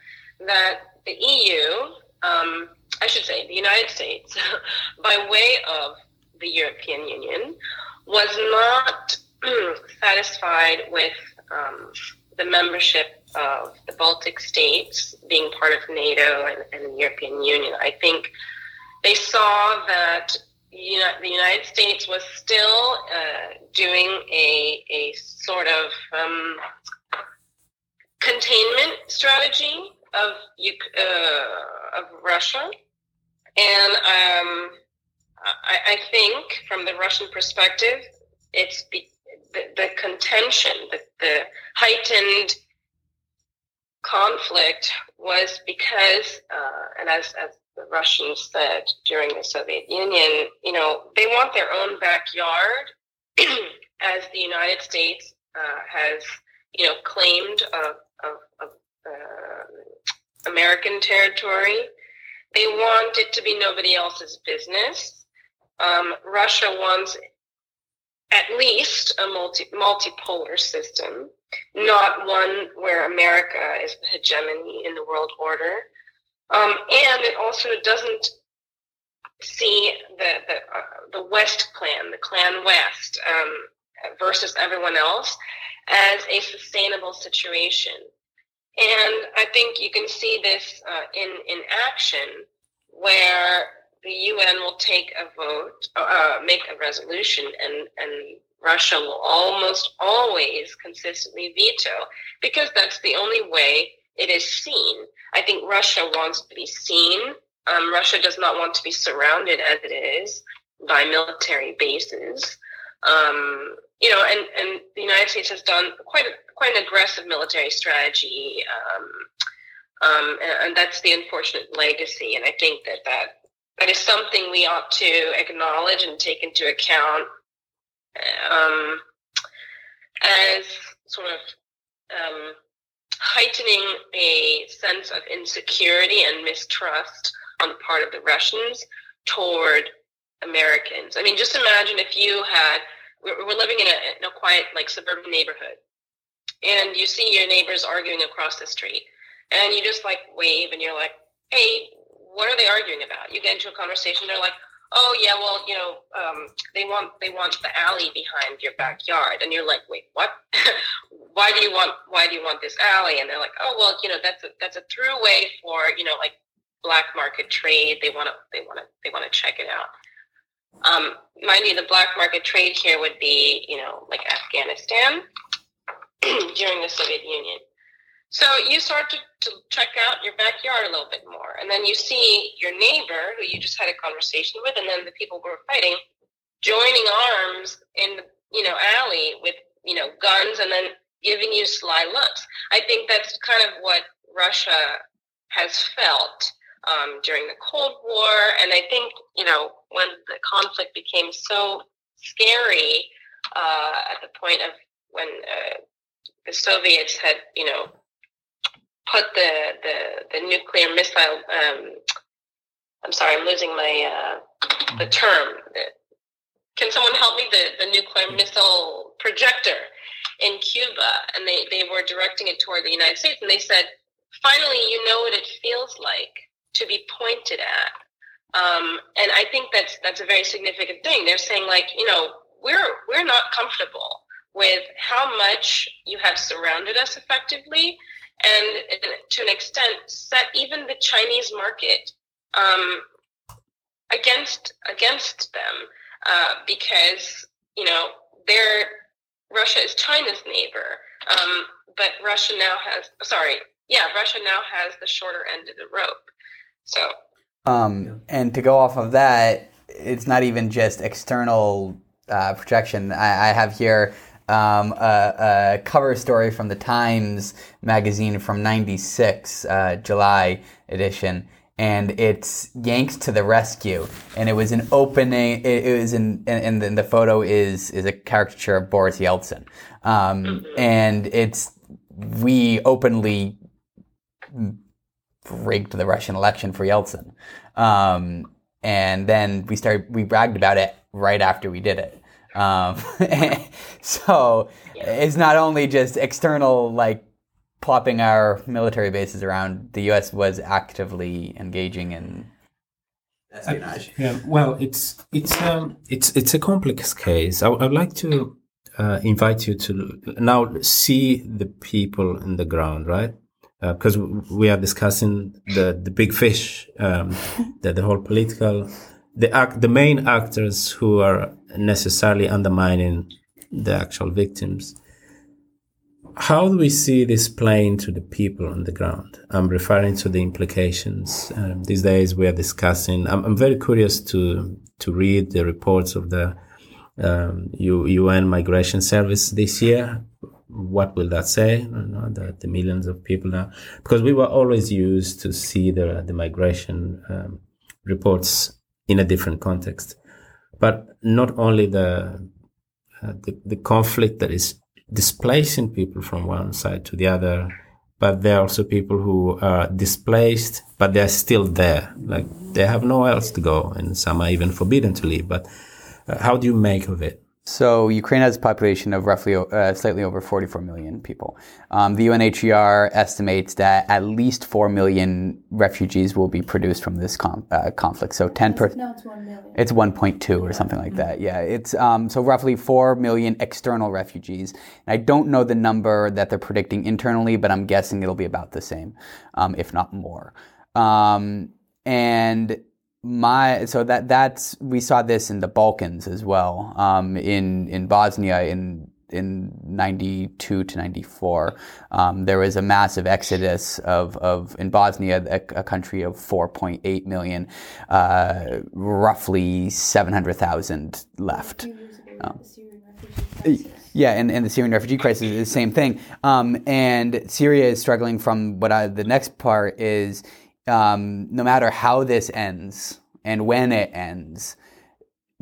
that the EU, um, I should say the United States, by way of the European Union, was not satisfied with um, the membership of the Baltic states being part of NATO and, and the European Union. I think they saw that you know, the United States was still uh, doing a, a sort of um, containment strategy of uh, of Russia, and um, I, I, think from the Russian perspective, it's be, the, the contention, the, the heightened conflict was because, uh, and as, as the Russians said during the Soviet Union, you know, they want their own backyard, as the United States uh, has, you know, claimed of, of, of uh, American territory. They want it to be nobody else's business. Um, Russia wants at least a multi multipolar system, not one where America is the hegemony in the world order. Um, and it also doesn't see the the, uh, the West clan, the Clan West, um, versus everyone else, as a sustainable situation. And I think you can see this uh, in in action, where the UN will take a vote, uh, make a resolution, and, and Russia will almost always consistently veto because that's the only way it is seen. I think Russia wants to be seen. Um, Russia does not want to be surrounded as it is by military bases. Um, you know, and, and the United States has done quite a, quite an aggressive military strategy, um, um and, and that's the unfortunate legacy. And I think that that that is something we ought to acknowledge and take into account um, as sort of um, heightening a sense of insecurity and mistrust on the part of the Russians toward Americans. I mean, just imagine if you had, we're, living in a, in a quiet, like suburban neighborhood, and you see your neighbors arguing across the street, and you just like wave and you're like, hey, what are they arguing about? You get into a conversation, they're like, oh yeah, well, you know, um, they want they want the alley behind your backyard, and you're like, wait, what? why do you want why do you want this alley? And they're like, oh well, you know, that's a that's a throughway for you know like black market trade. They want to they want to they want to check it out. Um, mind you, the black market trade here would be you know like Afghanistan during the Soviet Union. So you start to, to check out your backyard a little bit more. And then you see your neighbor who you just had a conversation with, and then the people who were fighting joining arms in the you know alley with you know guns and then giving you sly looks. I think that's kind of what Russia has felt um, during the Cold War, and I think you know when the conflict became so scary uh, at the point of when uh, the Soviets had you know put the the, the nuclear missile. Um, I'm sorry, I'm losing my uh, the term. Can someone help me? The the nuclear missile projector in Cuba, and they they were directing it toward the United States, and they said, finally, you know what it feels like to be pointed at. Um, and I think that's that's a very significant thing. They're saying like, you know, we're we're not comfortable with how much you have surrounded us effectively and to an extent set even the Chinese market um, against against them uh, because you know they're Russia is China's neighbor, um, but Russia now has sorry yeah Russia now has the shorter end of the rope. So um, and to go off of that, it's not even just external uh, projection. I, I have here um, a, a, cover story from the Times magazine from '96, uh, July edition, and it's Yanks to the rescue. And it was an opening. It, it was in, and, and the photo is is a caricature of Boris Yeltsin, um, mm-hmm. and it's we openly rigged the Russian election for Yeltsin. Um, and then we started, we bragged about it right after we did it. Um, so it's not only just external, like plopping our military bases around. The U.S. was actively engaging in espionage. Uh, yeah, well, it's it's um, it's it's a complex case. I, would like to uh, invite you to now see the people in the ground, right? Because uh, we are discussing the the big fish, um, the the whole political the act, the main actors who are necessarily undermining the actual victims. How do we see this playing to the people on the ground? I'm referring to the implications. Um, these days we are discussing. I'm, I'm, very curious to to read the reports of the um, UN Migration Service this year. What will that say? You know, the, the, millions of people now, because we were always used to see the the migration um, reports in a different context. But not only the, uh, the, the conflict that is displacing people from one side to the other, but there are also people who are displaced, but they're still there. Like they have nowhere else to go, and some are even forbidden to leave. But uh, how do you make of it? So Ukraine has a population of roughly uh, slightly over 44 million people. Um, the UNHCR estimates that at least 4 million refugees will be produced from this com- uh, conflict. So 10 per No, it's 1 million. It's 1.2 or something like that. Yeah, it's um, so roughly 4 million external refugees. And I don't know the number that they're predicting internally, but I'm guessing it'll be about the same, um, if not more. Um, and my so that that's we saw this in the Balkans as well. Um, in in Bosnia in in 92 to 94 um, there was a massive exodus of, of in bosnia a, a country of 4.8 million uh, roughly 700000 left um, yeah, and, and the Syrian refugee crisis is the same thing. Um, and Syria is struggling from what I, the next part is um, no matter how this ends and when it ends,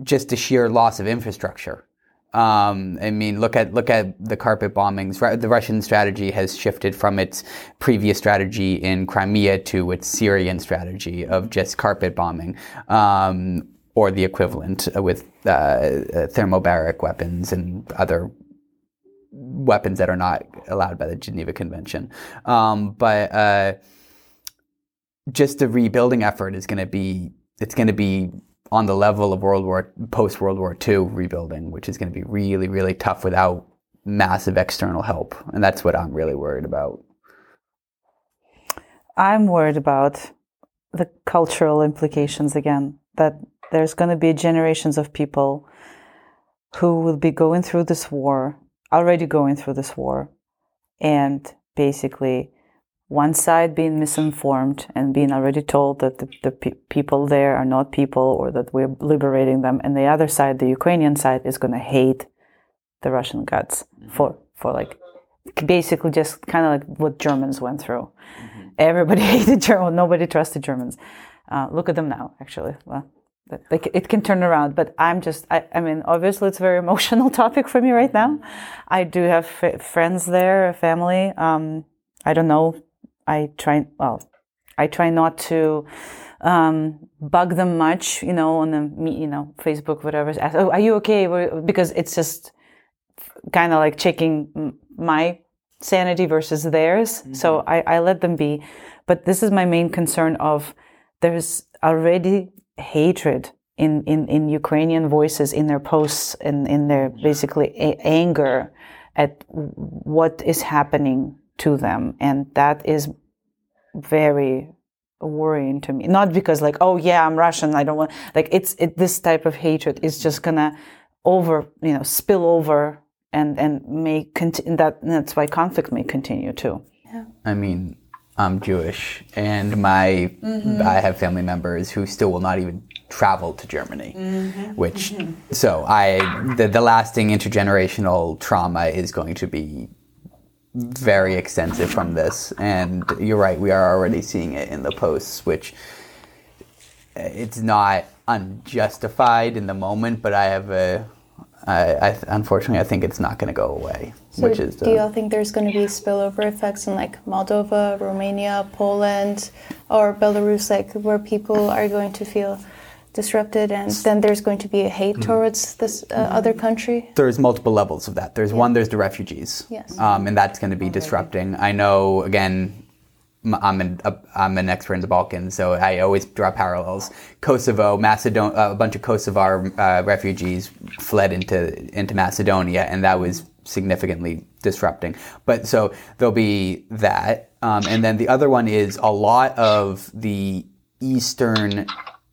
just the sheer loss of infrastructure. Um, I mean, look at look at the carpet bombings. The Russian strategy has shifted from its previous strategy in Crimea to its Syrian strategy of just carpet bombing, um, or the equivalent with uh, thermobaric weapons and other weapons that are not allowed by the Geneva Convention. Um, but uh, just the rebuilding effort is going to be it's going to be on the level of World War post World War II rebuilding, which is going to be really really tough without massive external help, and that's what I'm really worried about. I'm worried about the cultural implications again. That there's going to be generations of people who will be going through this war, already going through this war, and basically one side being misinformed and being already told that the, the pe- people there are not people or that we're liberating them, and the other side, the Ukrainian side, is going to hate the Russian guts for for like basically just kind of like what Germans went through. Everybody hated Germans. Nobody trusted Germans. Uh, look at them now, actually. Well, like it can turn around, but I'm just, I, I mean, obviously it's a very emotional topic for me right now. I do have f- friends there, family. Um, I don't know. I try, well, I try not to um, bug them much, you know, on the, you know, Facebook, whatever. Ask, oh, are you okay? Because it's just kind of like checking my sanity versus theirs. So I, I let them be. But this is my main concern of there's already hatred in, in, in Ukrainian voices in their posts and in their basically a- anger at what is happening to them. And that is very worrying to me. Not because like, oh yeah, I'm Russian. I don't want like it's it, this type of hatred is just gonna over you know spill over and and may continue that that's why conflict may continue too. yeah. I mean, I'm Jewish, and my mm-hmm. I have family members who still will not even travel to Germany. Mm-hmm. Which mm-hmm. so I the, the lasting intergenerational trauma is going to be very extensive from this, and you're right. We are already seeing it in the posts, which uh, it's not unjustified in the moment, but I have a. I, I, unfortunately, I think it's not going to go away. So which is do the- you all think there's going to be spillover effects in like Moldova, Romania, Poland, or Belarus, like where people are going to feel disrupted, and then there's going to be a hate Mm-hmm. towards this uh, other country? there's multiple levels of that. There's one, there's the refugees. Yes. Um, and that's going to be disrupting. I know, again, I'm an, uh, I'm an expert in the Balkans, so I always draw parallels. Kosovo, Macedonia, uh, a bunch of Kosovar uh, refugees fled into, into Macedonia, and that was significantly disrupting. But so there'll be that. Um, and then the other one is a lot of the Eastern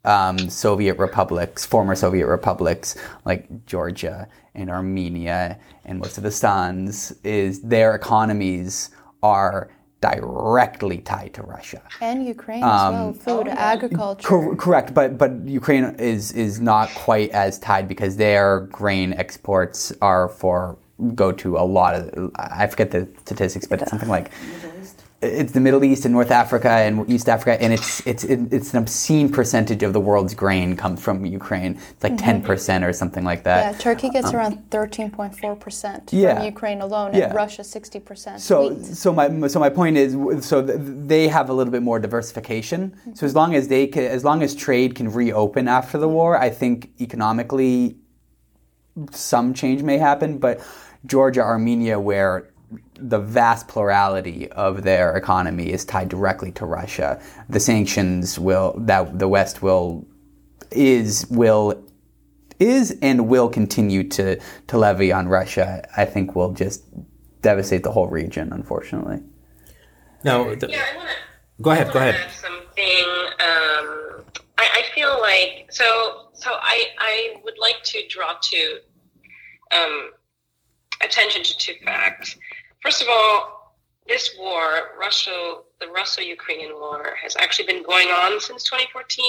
um, Soviet republics, former Soviet republics like Georgia and Armenia and most of the Stans, is their economies are directly tied to Russia. And Ukraine as well, food, agriculture. Cor- correct, but but Ukraine is is not quite as tied because their grain exports are for go to a lot of I forget the statistics, but it's something like it's the Middle East and North Africa and East Africa, and it's it's it's an obscene percentage of the world's grain comes from Ukraine. It's like mm-hmm. 10 percent or something like that. yeah, Turkey gets um, around 13.4% Yeah. from Ukraine alone, Yeah. and Russia 60%. So, wheat. so my so my point is, so they have a little bit more diversification. Mm-hmm. So as long as they can, as long as trade can reopen after the war, I think economically some change may happen. But Georgia, Armenia, where the vast plurality of their economy is tied directly to Russia, the sanctions will that the West will is will is and will continue to to levy on Russia. I think will just devastate the whole region. Unfortunately. Now, the, Yeah, I want to. go ahead, go ahead. Something. Um, I, I feel like so. So I I would like to draw to um, attention to two facts. First of all, this war, Russia, the Russo-Ukrainian war, has actually been going on since 2014,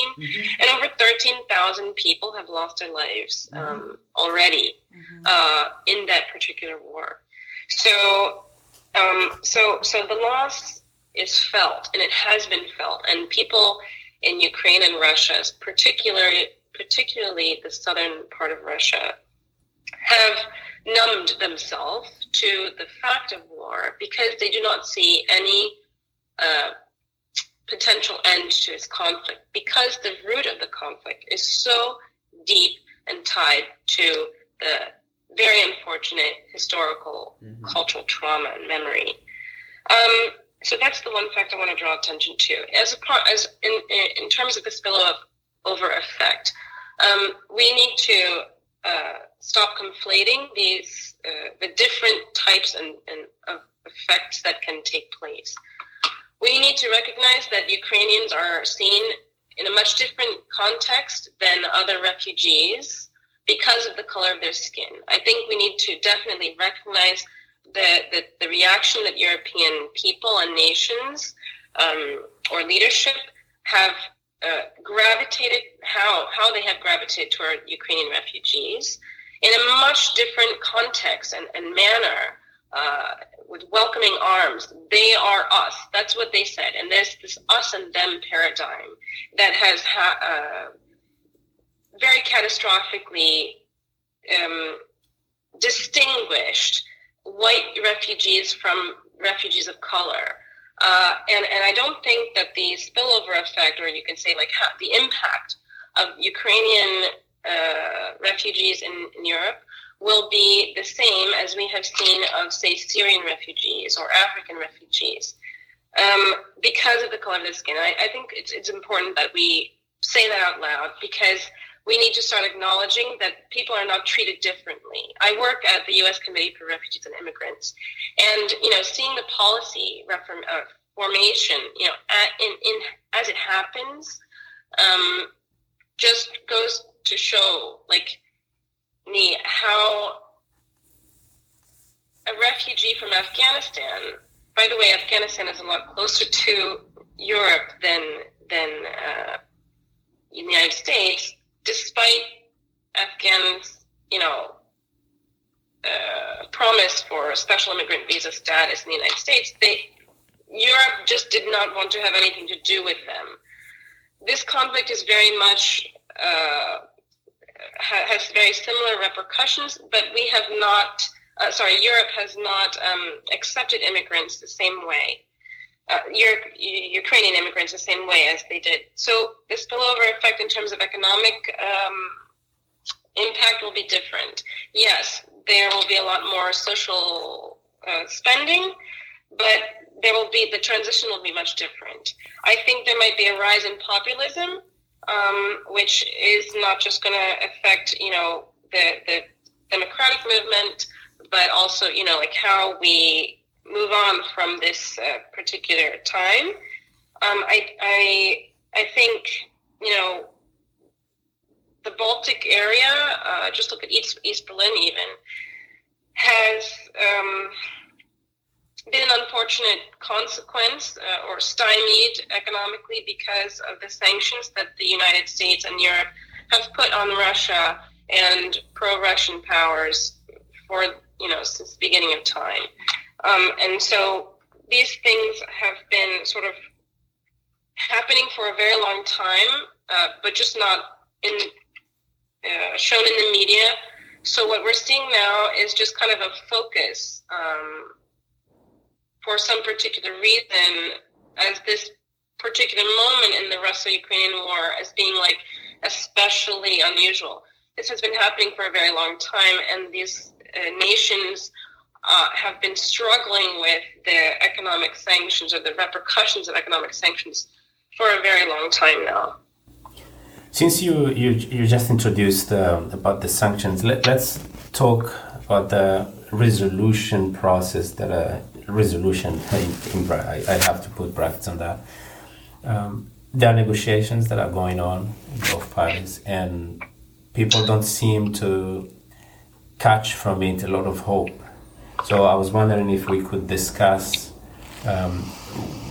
and over 13,000 people have lost their lives um, already uh, in that particular war. So, um, so, so the loss is felt, and it has been felt, and people in Ukraine and Russia, particularly, particularly the southern part of Russia, have numbed themselves to the fact of war because they do not see any uh, potential end to this conflict because the root of the conflict is so deep and tied to the very unfortunate historical cultural trauma and memory. Um, so that's the one fact I want to draw attention to. As a part, as in, in terms of the spillover effect, Um, we need to uh, stop conflating these uh, the different types and, and of effects that can take place. We need to recognize that Ukrainians are seen in a much different context than other refugees because of the color of their skin. I think we need to definitely recognize the, the, the reaction that European people and nations um, or leadership have uh, gravitated, how, how they have gravitated toward Ukrainian refugees in a much different context and, and manner. Uh, with welcoming arms. They are us. That's what they said. And there's this us and them paradigm that has ha- uh, very catastrophically um, distinguished white refugees from refugees of color. Uh, and, and I don't think that the spillover effect, or you can say like the impact of Ukrainian uh, refugees in, in Europe will be the same as we have seen of, say, Syrian refugees or African refugees um, because of the color of the skin. I, I think it's, it's important that we say that out loud because we need to start acknowledging that people are not treated differently. I work at the U.S. Committee for Refugees and Immigrants, and you know, seeing the policy reform, uh, formation, you know, at, in, in as it happens, um, just goes to show like me how a refugee from Afghanistan. By the way, Afghanistan is a lot closer to Europe than than uh, the United States, despite Afghans, you know, uh, promise for special immigrant visa status in the United States. They Europe just did not want to have anything to do with them. This conflict is very much uh, ha- has very similar repercussions, but we have not. Uh, sorry, Europe has not um, accepted immigrants the same way. Uh, Europe, Ukrainian immigrants the same way as they did. So the spillover effect in terms of economic um, impact will be different. Yes, there will be a lot more social uh, spending, but there will be the transition will be much different. I think there might be a rise in populism um, which is not just going to affect, you know, the, the democratic movement, but also, you know, like how we move on from this uh, particular time. Um, I, I, I think, you know, the Baltic area, uh, just look at East, East Berlin even, has um, been an unfortunate consequence uh, or stymied economically because of the sanctions that the United States and Europe have put on Russia and pro-Russian powers for you know since the beginning of time. Um, and so these things have been sort of happening for a very long time, uh, but just not in uh, shown in the media. So what we're seeing now is just kind of a focus um, for some particular reason as this particular moment in the Russo-Ukrainian war as being like especially unusual. This has been happening for a very long time, and these uh, nations uh, have been struggling with the economic sanctions or the repercussions of economic sanctions for a very long time now. Since you you, you just introduced uh, about the sanctions, let, let's talk about the resolution process that uh, resolution. In, in, I, I have to put brackets on that. Um, there are negotiations that are going on in both parties, and people don't seem to catch from it a lot of hope. So I was wondering if we could discuss um,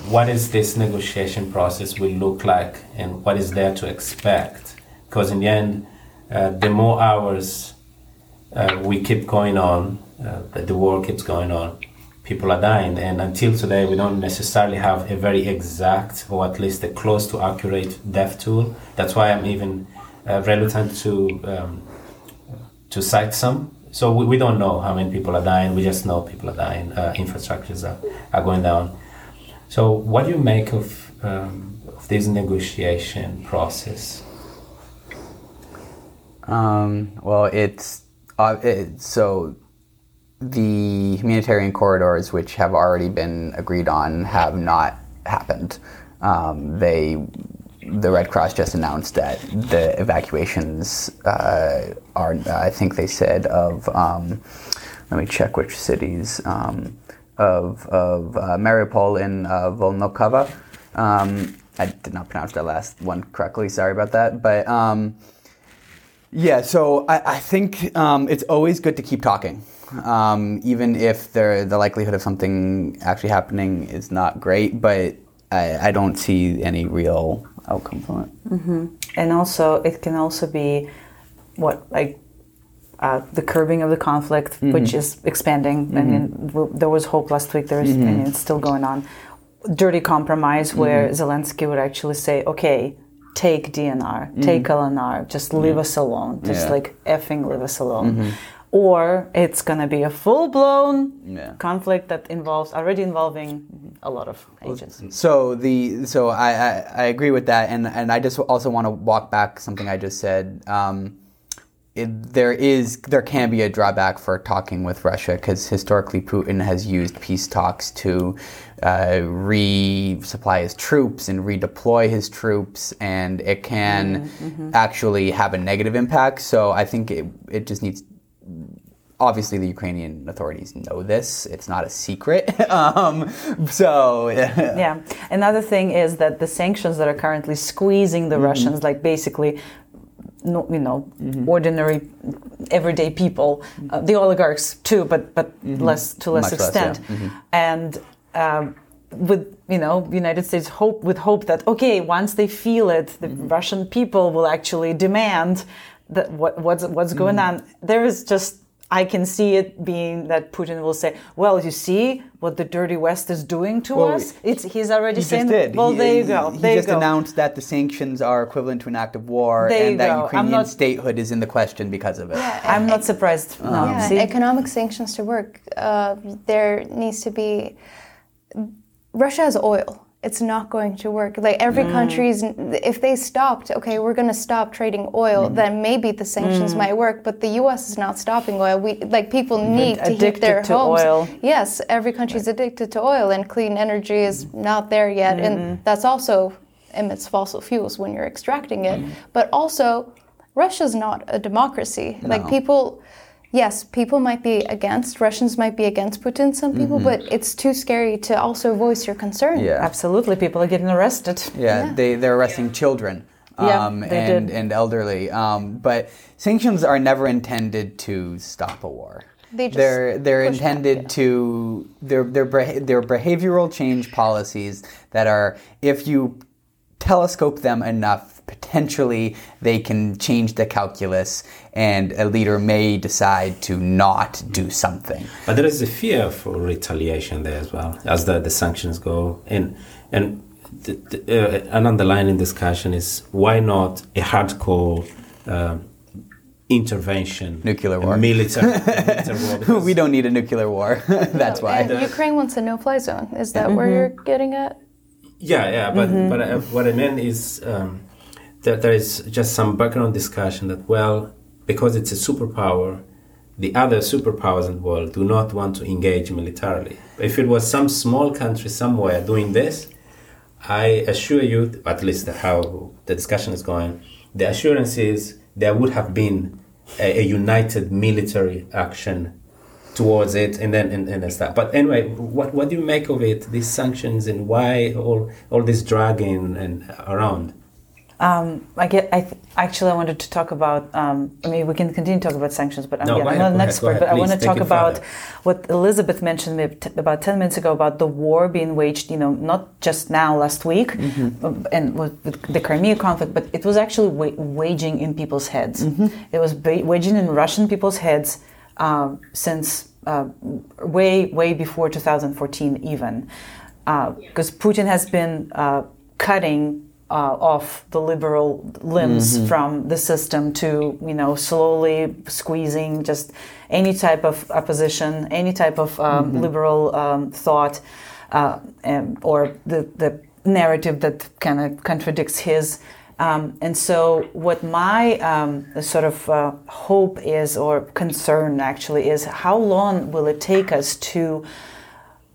what is this negotiation process will look like and what is there to expect. Because in the end, uh, the more hours uh, we keep going on, uh, the war keeps going on, people are dying. And until today, we don't necessarily have a very exact or at least a close to accurate death tool. That's why I'm even uh, reluctant to um, to cite some. So we, we don't know how many people are dying. We just know people are dying. Uh, infrastructures are, are going down. So what do you make of um, of this negotiation process? Um, well, it's uh, it, so the humanitarian corridors, which have already been agreed on, have not happened. Um, they the Red Cross just announced that the evacuations uh, are, I think they said, of, um, let me check which cities, um, of, of uh, Mariupol and uh, Volnokova. Um, I did not pronounce that last one correctly, sorry about that. But um, yeah, so I, I think um, it's always good to keep talking. Um, even if the the likelihood of something actually happening is not great, but I, I don't see any real outcome from it. and also it can also be what like uh, the curbing of the conflict, mm-hmm. which is expanding. I mean, mm-hmm. w- there was hope last week. There's, I mm-hmm. mean, it's still going on. Dirty compromise, where Zelensky would actually say, "Okay, take DNR, take LNR, just leave us alone, just Yeah. like effing leave us alone." Or it's gonna be a full-blown Yeah. conflict that involves already involving a lot of agents. So the so I, I, I agree with that, and and I just also want to walk back something I just said. Um, it, there is there can be a drawback for talking with Russia because historically Putin has used peace talks to uh, resupply his troops and redeploy his troops, and it can actually have a negative impact. So I think it, it just needs obviously the Ukrainian authorities know this. It's not a secret. um, so Yeah. yeah. Another thing is that the sanctions that are currently squeezing the Mm-hmm. Russians, like basically, no, you know, ordinary, everyday people, uh, the oligarchs too, but but less to less Mm-hmm. Much less, yeah. extent, and. Um, with you know, United States hope with hope that okay, once they feel it, the Mm-hmm. Russian people will actually demand that what what's what's going Mm-hmm. on. There is just I can see it being that Putin will say, "Well, you see what the dirty West is doing to Well, us. It's he's already He saying, just did. well, He- there you go. He there just you go. announced that the sanctions are equivalent to an act of war There and that go. Ukrainian not- statehood is in the question because of it. I'm not surprised. No, yeah, see? economic sanctions to work. Uh, there needs to be. Russia has oil. It's not going to work. Like every Mm. country's, if they stopped, okay, we're going to stop trading oil, Mm. then maybe the sanctions might work. But the U.S. is not stopping oil. We like people need to heat their to homes. oil. Yes, every country's addicted to oil, and clean energy is not there yet, Mm-hmm. and that's also emits fossil fuels when you're extracting it. Mm-hmm. But also, Russia's not a democracy. Like people, yes, people might be against Russians might be against Putin. Some people, but it's too scary to also voice your concern. Yeah. Absolutely, people are getting arrested. Yeah, they they're arresting children. Yeah, Um, they and, did. and elderly. Um, but sanctions are never intended to stop a war. They just they're they're push back, intended yeah. to they're they're they're behavioral change policies that are if you telescope them enough, potentially they can change the calculus, and a leader may decide to not do something. But there is a fear for retaliation there as well, as the, the sanctions go. And and the, the, uh, an underlying discussion is why not a hardcore um, intervention, Nuclear a war. military, military war. we don't need a nuclear war. That's why. And Ukraine wants a no-fly zone. Is that where you're getting at? Yeah, yeah, but Mm-hmm. but uh, what I meant is um, that there is just some background discussion that well, because it's a superpower, the other superpowers in the world do not want to engage militarily. If it was some small country somewhere doing this, I assure you, at least how the discussion is going, the assurance is there would have been a, a united military action towards it and then and, and stuff. But anyway, what what do you make of it? These sanctions and why all all this dragging and around? Um, I get. I th- actually I wanted to talk about. Um, I mean, we can continue to talk about sanctions, but I'm, No, yeah, go I'm not an expert. ahead, but I want to talk about further. what Elizabeth mentioned maybe t- about ten minutes ago about the war being waged. You know, not just now last week, Mm-hmm. um, and with with the Crimea conflict, but it was actually wa- waging in people's heads. Mm-hmm. It was ba- waging in Russian people's heads um, since uh, way way before 2014 even, because Putin has been uh, cutting uh, off the liberal limbs from the system to you know slowly squeezing just any type of opposition, any type of um, liberal um, thought, uh, and, or the the narrative that kind of contradicts his. Um, and so, what my um, sort of uh, hope is, or concern actually, is how long will it take us to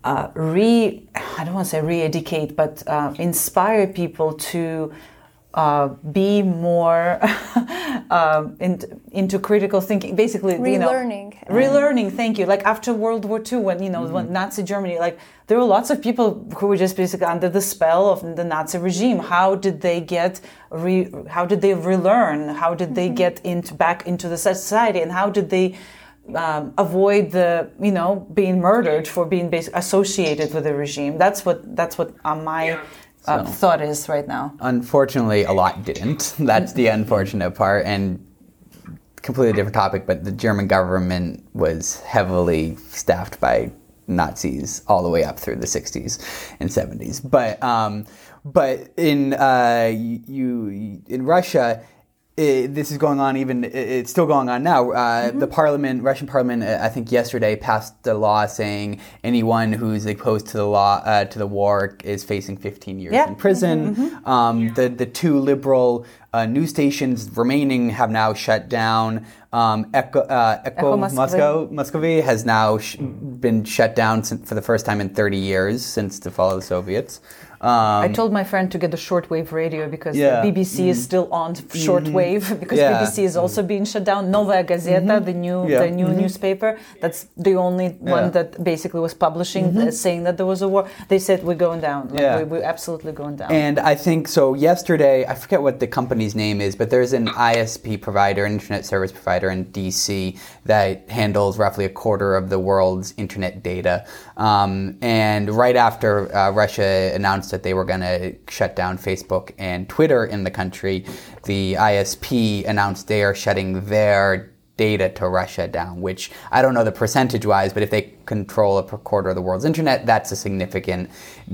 uh, re I don't want to say re-educate, but uh, inspire people to uh, be more um, in, into critical thinking. Basically, you know, Relearning. relearning. Thank you. Like after World War II, when you know when Nazi Germany, like there were lots of people who were just basically under the spell of the Nazi regime. How did they get? Re, how did they relearn? How did they get into back into the society? And how did they? Um, avoid the you know being murdered for being basic, associated with the regime. That's what that's what uh, my uh, thought is right now. Unfortunately, a lot didn't. That's the unfortunate part, and completely different topic. But the German government was heavily staffed by Nazis all the way up through the '60s and '70s. But um, but in uh, you in Russia. It, this is going on even it- it's still going on now. Uh, the parliament russian parliament uh, i think yesterday passed a law saying anyone who's opposed to the law uh, to the war is facing 15 years Yeah. in prison. Um, the the two liberal uh, news stations remaining have now shut down. Um, Echo, uh, Echo, Echo Moscow Moskvy has now sh- been shut down sin- for the first time in 30 years since the fall of the Soviets. Um, I told my friend to get the shortwave radio because Yeah. BBC is still on shortwave because Yeah. BBC is also being shut down. Novaya Gazeta, the new Yeah. the new newspaper, that's the only one that basically was publishing uh, saying that there was a war. They said we're going down. Like, Yeah. we, we're absolutely going down. And I think so. Yesterday, I forget what the company's name is, but there's an ISP provider, an internet service provider in DC that handles roughly a quarter of the world's internet data. Um, and right after uh, Russia announced that they were going to shut down Facebook and Twitter in the country, the ISP announced they are shutting their data to Russia down, which I don't know the percentage wise, but if they control a quarter of the world's internet, that's a significant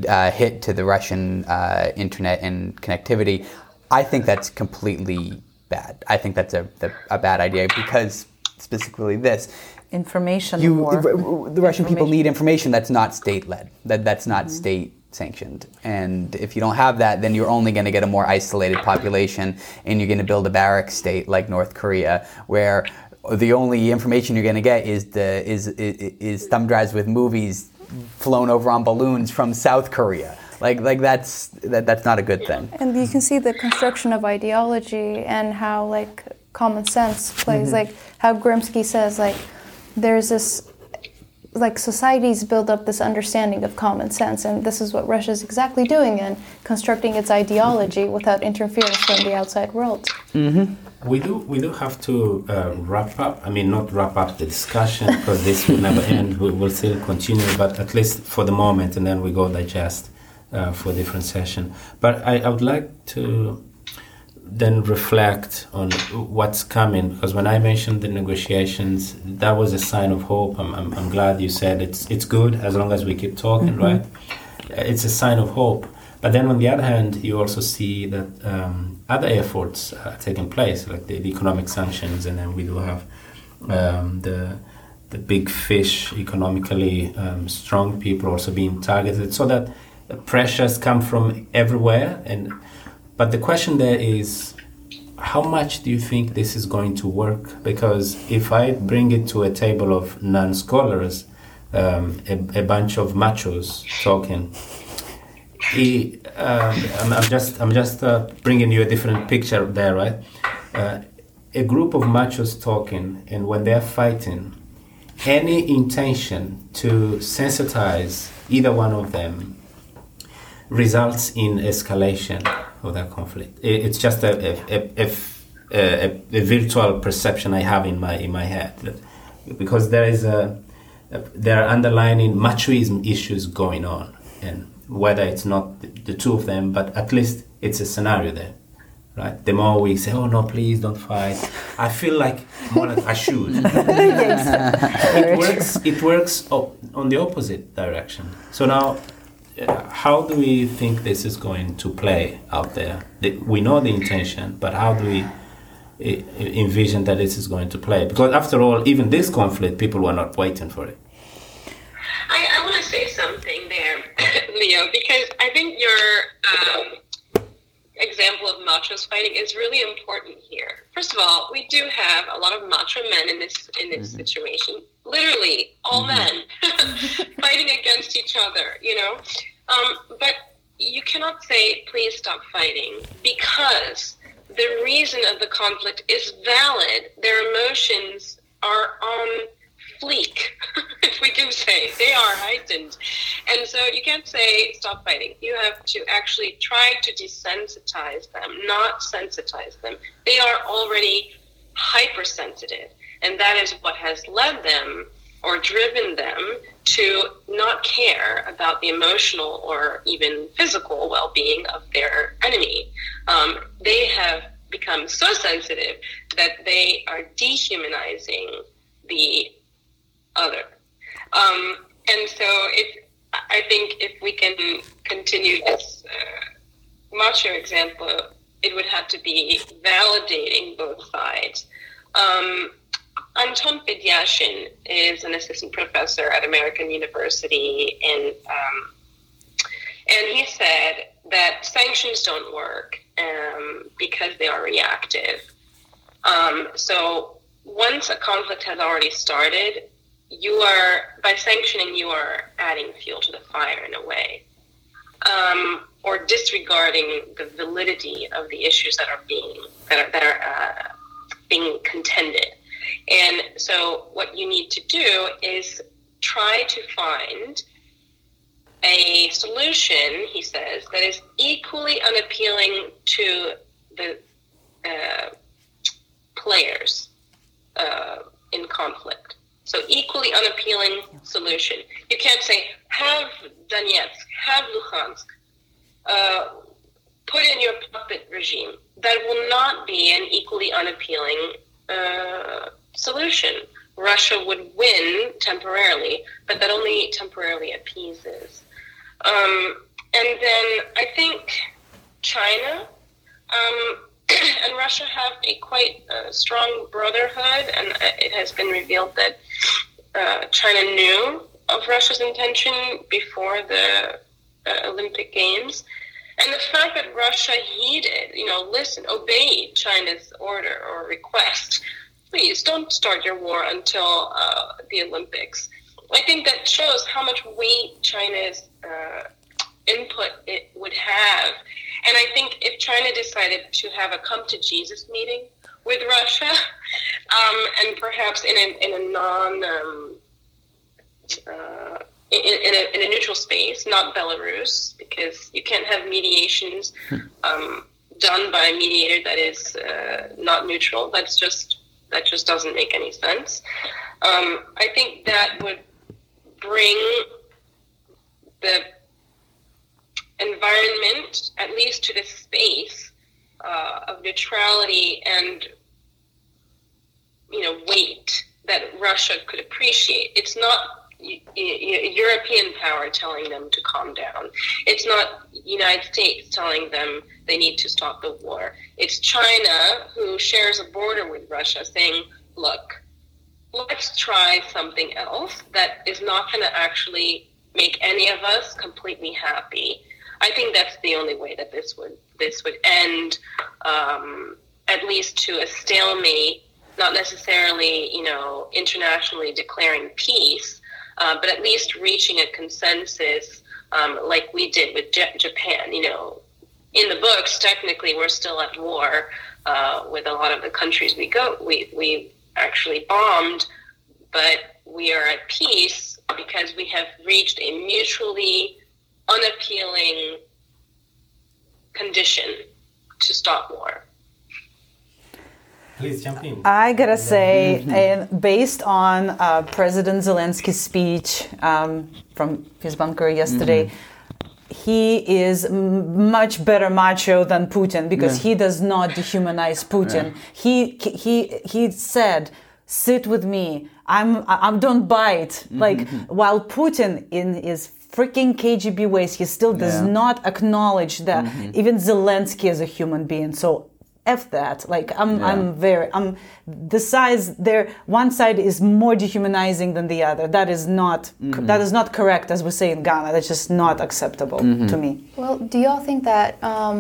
uh, hit to the Russian uh, internet and connectivity. I think that's completely bad. I think that's a, the, a bad idea because specifically this. information You, war. r- the Russian people need information that's not state led, that, that's not state sanctioned. And if you don't have that, then you're only going to get a more isolated population and you're going to build a barrack state like North Korea where the only information you're going to get is the is, is is thumb drives with movies flown over on balloons from South Korea. Like like that's that, that's not a good thing. And you can see the construction of ideology and how like common sense plays. Mm-hmm. Like how Gramsci says, like there's this like societies build up this understanding of common sense, and this is what Russia is exactly doing in constructing its ideology without interference from the outside world. We do we do have to uh, wrap up. I mean, not wrap up the discussion because this will never end. We will still continue, but at least for the moment, and then we go digest uh, for a different session. But I, I would like to then reflect on what's coming because when I mentioned the negotiations, that was a sign of hope. I'm, I'm, I'm glad you said it's it's good as long as we keep talking, right? It's a sign of hope. But then on the other hand, you also see that um, other efforts are taking place, like the, the economic sanctions, and then we do have um, the the big fish, economically um, strong people also being targeted, so that pressures come from everywhere. And but the question there is, how much do you think this is going to work? Because if I bring it to a table of non-scholars, um, a, a bunch of machos talking, he, um, I'm, I'm just I'm just uh, bringing you a different picture there, right? Uh, a group of machos talking, and when they're fighting, any intention to sensitize either one of them results in escalation of that conflict. It's just a, a, a, a, a, virtual perception I have in my in my head, that- because there is a, there are underlying machoism issues going on, and whether it's not the, the two of them, but at least it's a scenario there. Right. The more we say, "Oh no, please don't fight," I feel like more like I should it works. It works o- on the opposite direction. So now, how do we think this is going to play out there? We know the intention, but how do we uh, envision that this is going to play? Because after all, even this conflict, people were not waiting for it. I, I want to say something there, Leo, because I think your um, example of machos fighting is really important here. First of all, we do have a lot of macho men in this in this situation. Literally, all men fighting against each other. You know, um, but you cannot say, please stop fighting, because the reason of the conflict is valid. Their emotions are on fleek, if we can say. They are heightened. And so you can't say stop fighting. You have to actually try to desensitize them, not sensitize them. They are already hypersensitive. And that is what has led them or driven them to not care about the emotional or even physical well being of their enemy. Um, they have become so sensitive that they are dehumanizing the other. Um, and so, if I think if we can continue this uh, macho example, it would have to be validating both sides. Um, Anton Fedyashin is an assistant professor at American University, and um, and he said that sanctions don't work um, because they are reactive. Um, so once a conflict has already started, you are by sanctioning you are adding fuel to the fire in a way, um, or disregarding the validity of the issues that are being that are, that are uh, being contended. And so, what you need to do is try to find a solution, he says, that is equally unappealing to the uh, players uh, in conflict. So, equally unappealing solution. You can't say, have Donetsk, have Luhansk, uh, put in your puppet regime. That will not be an equally unappealing uh, solution. Russia would win temporarily, but that only temporarily appeases. Um, and then I think China um, and Russia have a quite uh, strong brotherhood, and it has been revealed that uh, China knew of Russia's intention before the uh, Olympic Games. And the fact that Russia heeded, you know, listened, obeyed China's order or request please don't start your war until uh, the Olympics. I think that shows how much weight China's uh, input it would have. And I think if China decided to have a come to Jesus meeting with Russia, um, and perhaps in a, in a non um, uh, in, in, a, in, a, neutral space, not Belarus, because you can't have mediations hmm. um, done by a mediator that is uh, not neutral. That's just that just doesn't make any sense. Um, I think that would bring the environment, at least to the space uh, of neutrality and you know weight that Russia could appreciate. It's not European power telling them to calm down. It's not United States telling them they need to stop the war. It's China who shares a border with Russia saying, look, let's try something else that is not going to actually make any of us completely happy. I think that's the only way that this would this would end, um, at least to a stalemate. Not necessarily, you know, internationally declaring peace, uh, but at least reaching a consensus um, like we did with J- Japan. You know, in the books, technically, we're still at war uh, with a lot of the countries we go we we actually bombed, but we are at peace because we have reached a mutually unappealing condition to stop war. Please jump in. I gotta say, mm-hmm. based on uh, President Zelensky's speech um, from his bunker yesterday, mm-hmm. he is m- much better macho than Putin because yeah. he does not dehumanize Putin. Yeah. He he he said, "Sit with me. I'm I'm don't bite." Mm-hmm. Like while Putin in his freaking KGB ways, he still does yeah. not acknowledge that mm-hmm. even Zelensky is a human being. So f that like i'm yeah. i'm very i'm the size there one side is more dehumanizing than the other that is not mm-hmm. that is not correct as we say in ghana that's just not acceptable mm-hmm. to me well do y'all think that um,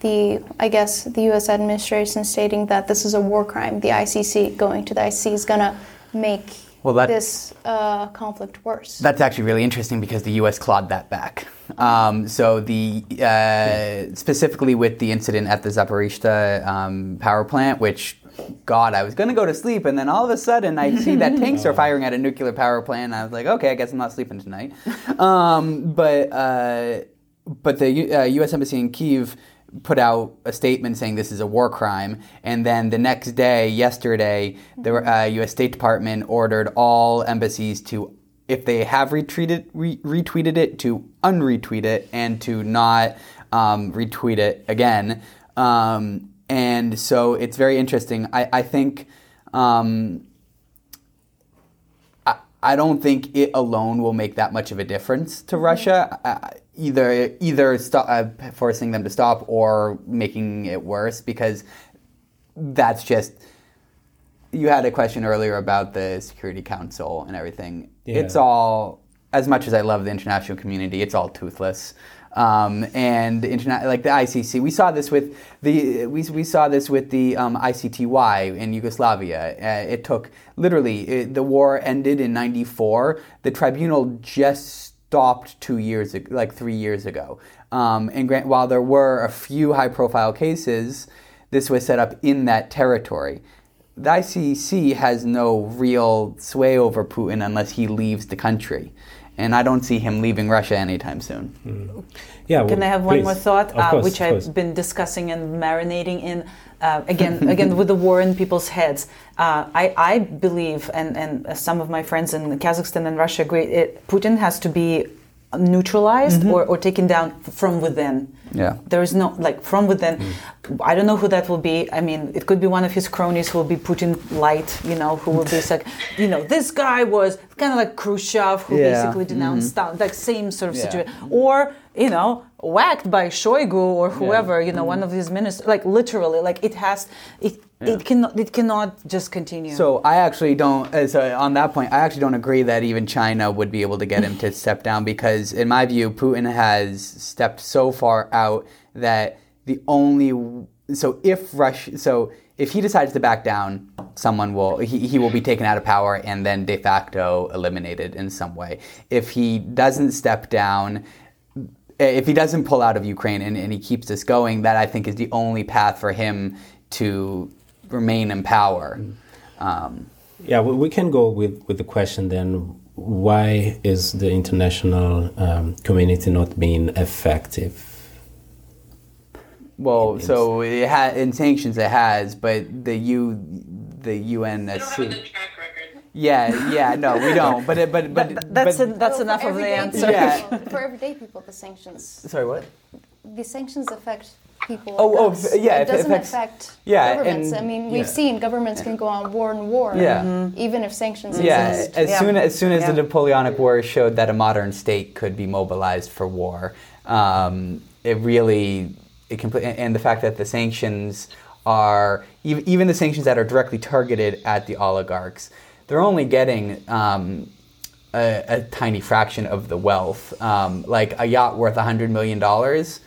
the i guess the us administration stating that this is a war crime the icc going to the icc is going to make well, that, this uh, conflict worse. That's actually really interesting because the U.S. clawed that back. Um, so the uh, specifically with the incident at the Zaporizhzhia um, power plant, which God, I was going to go to sleep, and then all of a sudden I see that tanks are firing at a nuclear power plant. And I was like, okay, I guess I'm not sleeping tonight. Um, but uh, but the U- uh, U.S. embassy in Kiev put out a statement saying this is a war crime, and then the next day, yesterday, the uh, U.S. State Department ordered all embassies to, if they have retweeted re- retweeted it, to unretweet it and to not um, retweet it again. Um, and so it's very interesting. I, I think. Um, I- I don't think it alone will make that much of a difference to Russia. Uh, either either stop, uh, forcing them to stop or making it worse because that's just. You had a question earlier about the Security Council and everything. Yeah. It's all as much as I love the international community. It's all toothless. Um, and interna- like the ICC, we saw this with the we, we saw this with the um, ICTY in Yugoslavia. Uh, it took literally it, the war ended in '94. The tribunal just stopped two years ago, like three years ago. Um, and grant, while there were a few high-profile cases, this was set up in that territory. The ICC has no real sway over Putin unless he leaves the country. And I don't see him leaving Russia anytime soon. Yeah. Can I have one please. more thought, Of uh, course, which of. I've been discussing and marinating in? Uh, again, again, with the war in people's heads, uh, I, I believe, and, and some of my friends in Kazakhstan and Russia agree, it, Putin has to be neutralized mm-hmm. or, or taken down from within. Yeah. There is no, like, from within. Mm. I don't know who that will be. I mean, it could be one of his cronies who will be Putin light, you know, who will be like, you know, this guy was kind of like Khrushchev, who Yeah. basically denounced mm-hmm. Stalin, like same sort of Yeah. situation. Or, you know, whacked by Shoigu or whoever, you know, one mm-hmm. of his ministers. Like, literally, like, it has, it, it, cannot, it cannot just continue. So I actually don't. uh, So on that point, I actually don't agree that even China would be able to get him to step down because, in my view, Putin has stepped so far out that the only. So if Russia, so if he decides to back down, someone will he, he will be taken out of power and then de facto eliminated in some way. If he doesn't step down, if he doesn't pull out of Ukraine and, and he keeps this going, that I think is the only path for him to remain in power. Um, Yeah, we, we can go with, with the question then why is the international um, community not being effective? well, so it ha- in sanctions it has, but the U, the I don't have a UNSC. track record. Yeah, yeah, no, we don't. But it, but but that's, but, en- that's Well, enough of the everyday answer. Yeah. for everyday people, the sanctions, sorry, what? the sanctions affect people. Oh, oh, yeah, it it doesn't affects- affect yeah, governments. and- I mean, we've yeah. seen governments can go on war and war, Yeah. even if sanctions Yeah, exist. as Yeah. soon as soon as Yeah. the Napoleonic Wars showed that a modern state could be mobilized for war, um, it really it complete and the fact that the sanctions are even, even the sanctions that are directly targeted at the oligarchs, they're only getting. Um, a, a tiny fraction of the wealth, um, like a yacht worth hundred million dollars,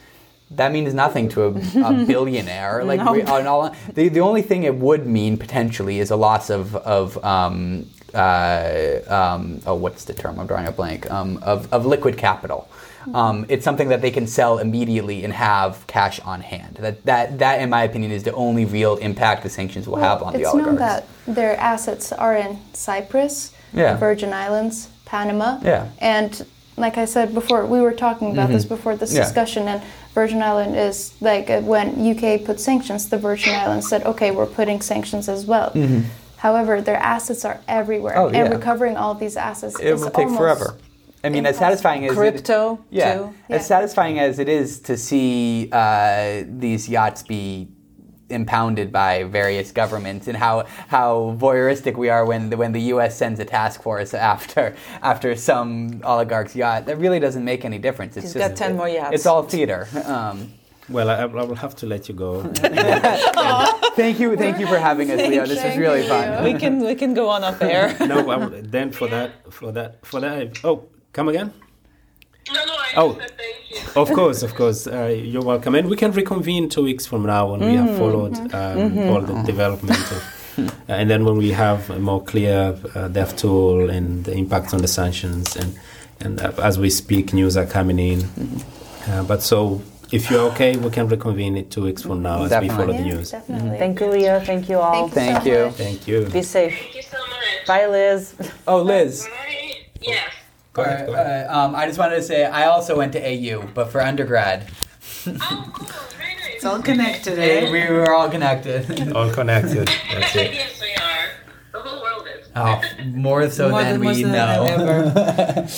that means nothing to a, a billionaire. Like we, all, the the only thing it would mean potentially is a loss of of um, uh, um, oh what's the term? I'm drawing a blank. Um, of of liquid capital. Um, it's something that they can sell immediately and have cash on hand. That that that, in my opinion, is the only real impact the sanctions will have on the oligarchs. it's known that their assets are in Cyprus, Yeah. Virgin Islands, Panama, Yeah. and like I said before, we were talking about this before this Mm-hmm. Yeah. discussion, and Virgin Island is like uh, when UK put sanctions, the Virgin Islands said, okay, we're putting sanctions as well. However, their assets are everywhere, Mm-hmm. Oh, and recovering all these assets it is will take forever. I mean, as satisfying as it- Crypto, yeah, too. Yeah. as satisfying as it is to see uh, these yachts be impounded by various governments, and how how voyeuristic we are when the, when the U.S. sends a task force after after some oligarch's yacht. That really doesn't make any difference. It's He's just got 10 more yachts. It's all theater. Um, Well, I, I will have to let you go. thank you, thank you for having us, Leo. This was really you. fun. we can we can go on up air. no, I, will- then for that, for that, for that. Oh, come again? No, no, I Oh. just said thank you. Of course, of course. Uh, you're welcome. And we can reconvene two weeks from now when we have followed um, all the development. Of, uh, and then when we have a more clear uh, dev tool and the impact on the sanctions and and uh, as we speak, news are coming in. Uh, but so, if you're okay, we can reconvene it two weeks from now as we Definitely. follow the Yeah, news. definitely. Thank you, Leah. Thank you all. Thank you. Thank so you. much. Thank you. Be safe. Thank you so much. Bye, Liz. Oh, Liz. Bye. Yes. Go ahead, go ahead. Uh, um, I just wanted to say I also went to AU, but for undergrad. Oh, cool. Very nice. It's all connected, Eh, We were all connected. All connected. That's it. yes, we are. The whole world is. oh, more so More than than- more we so than know. ever.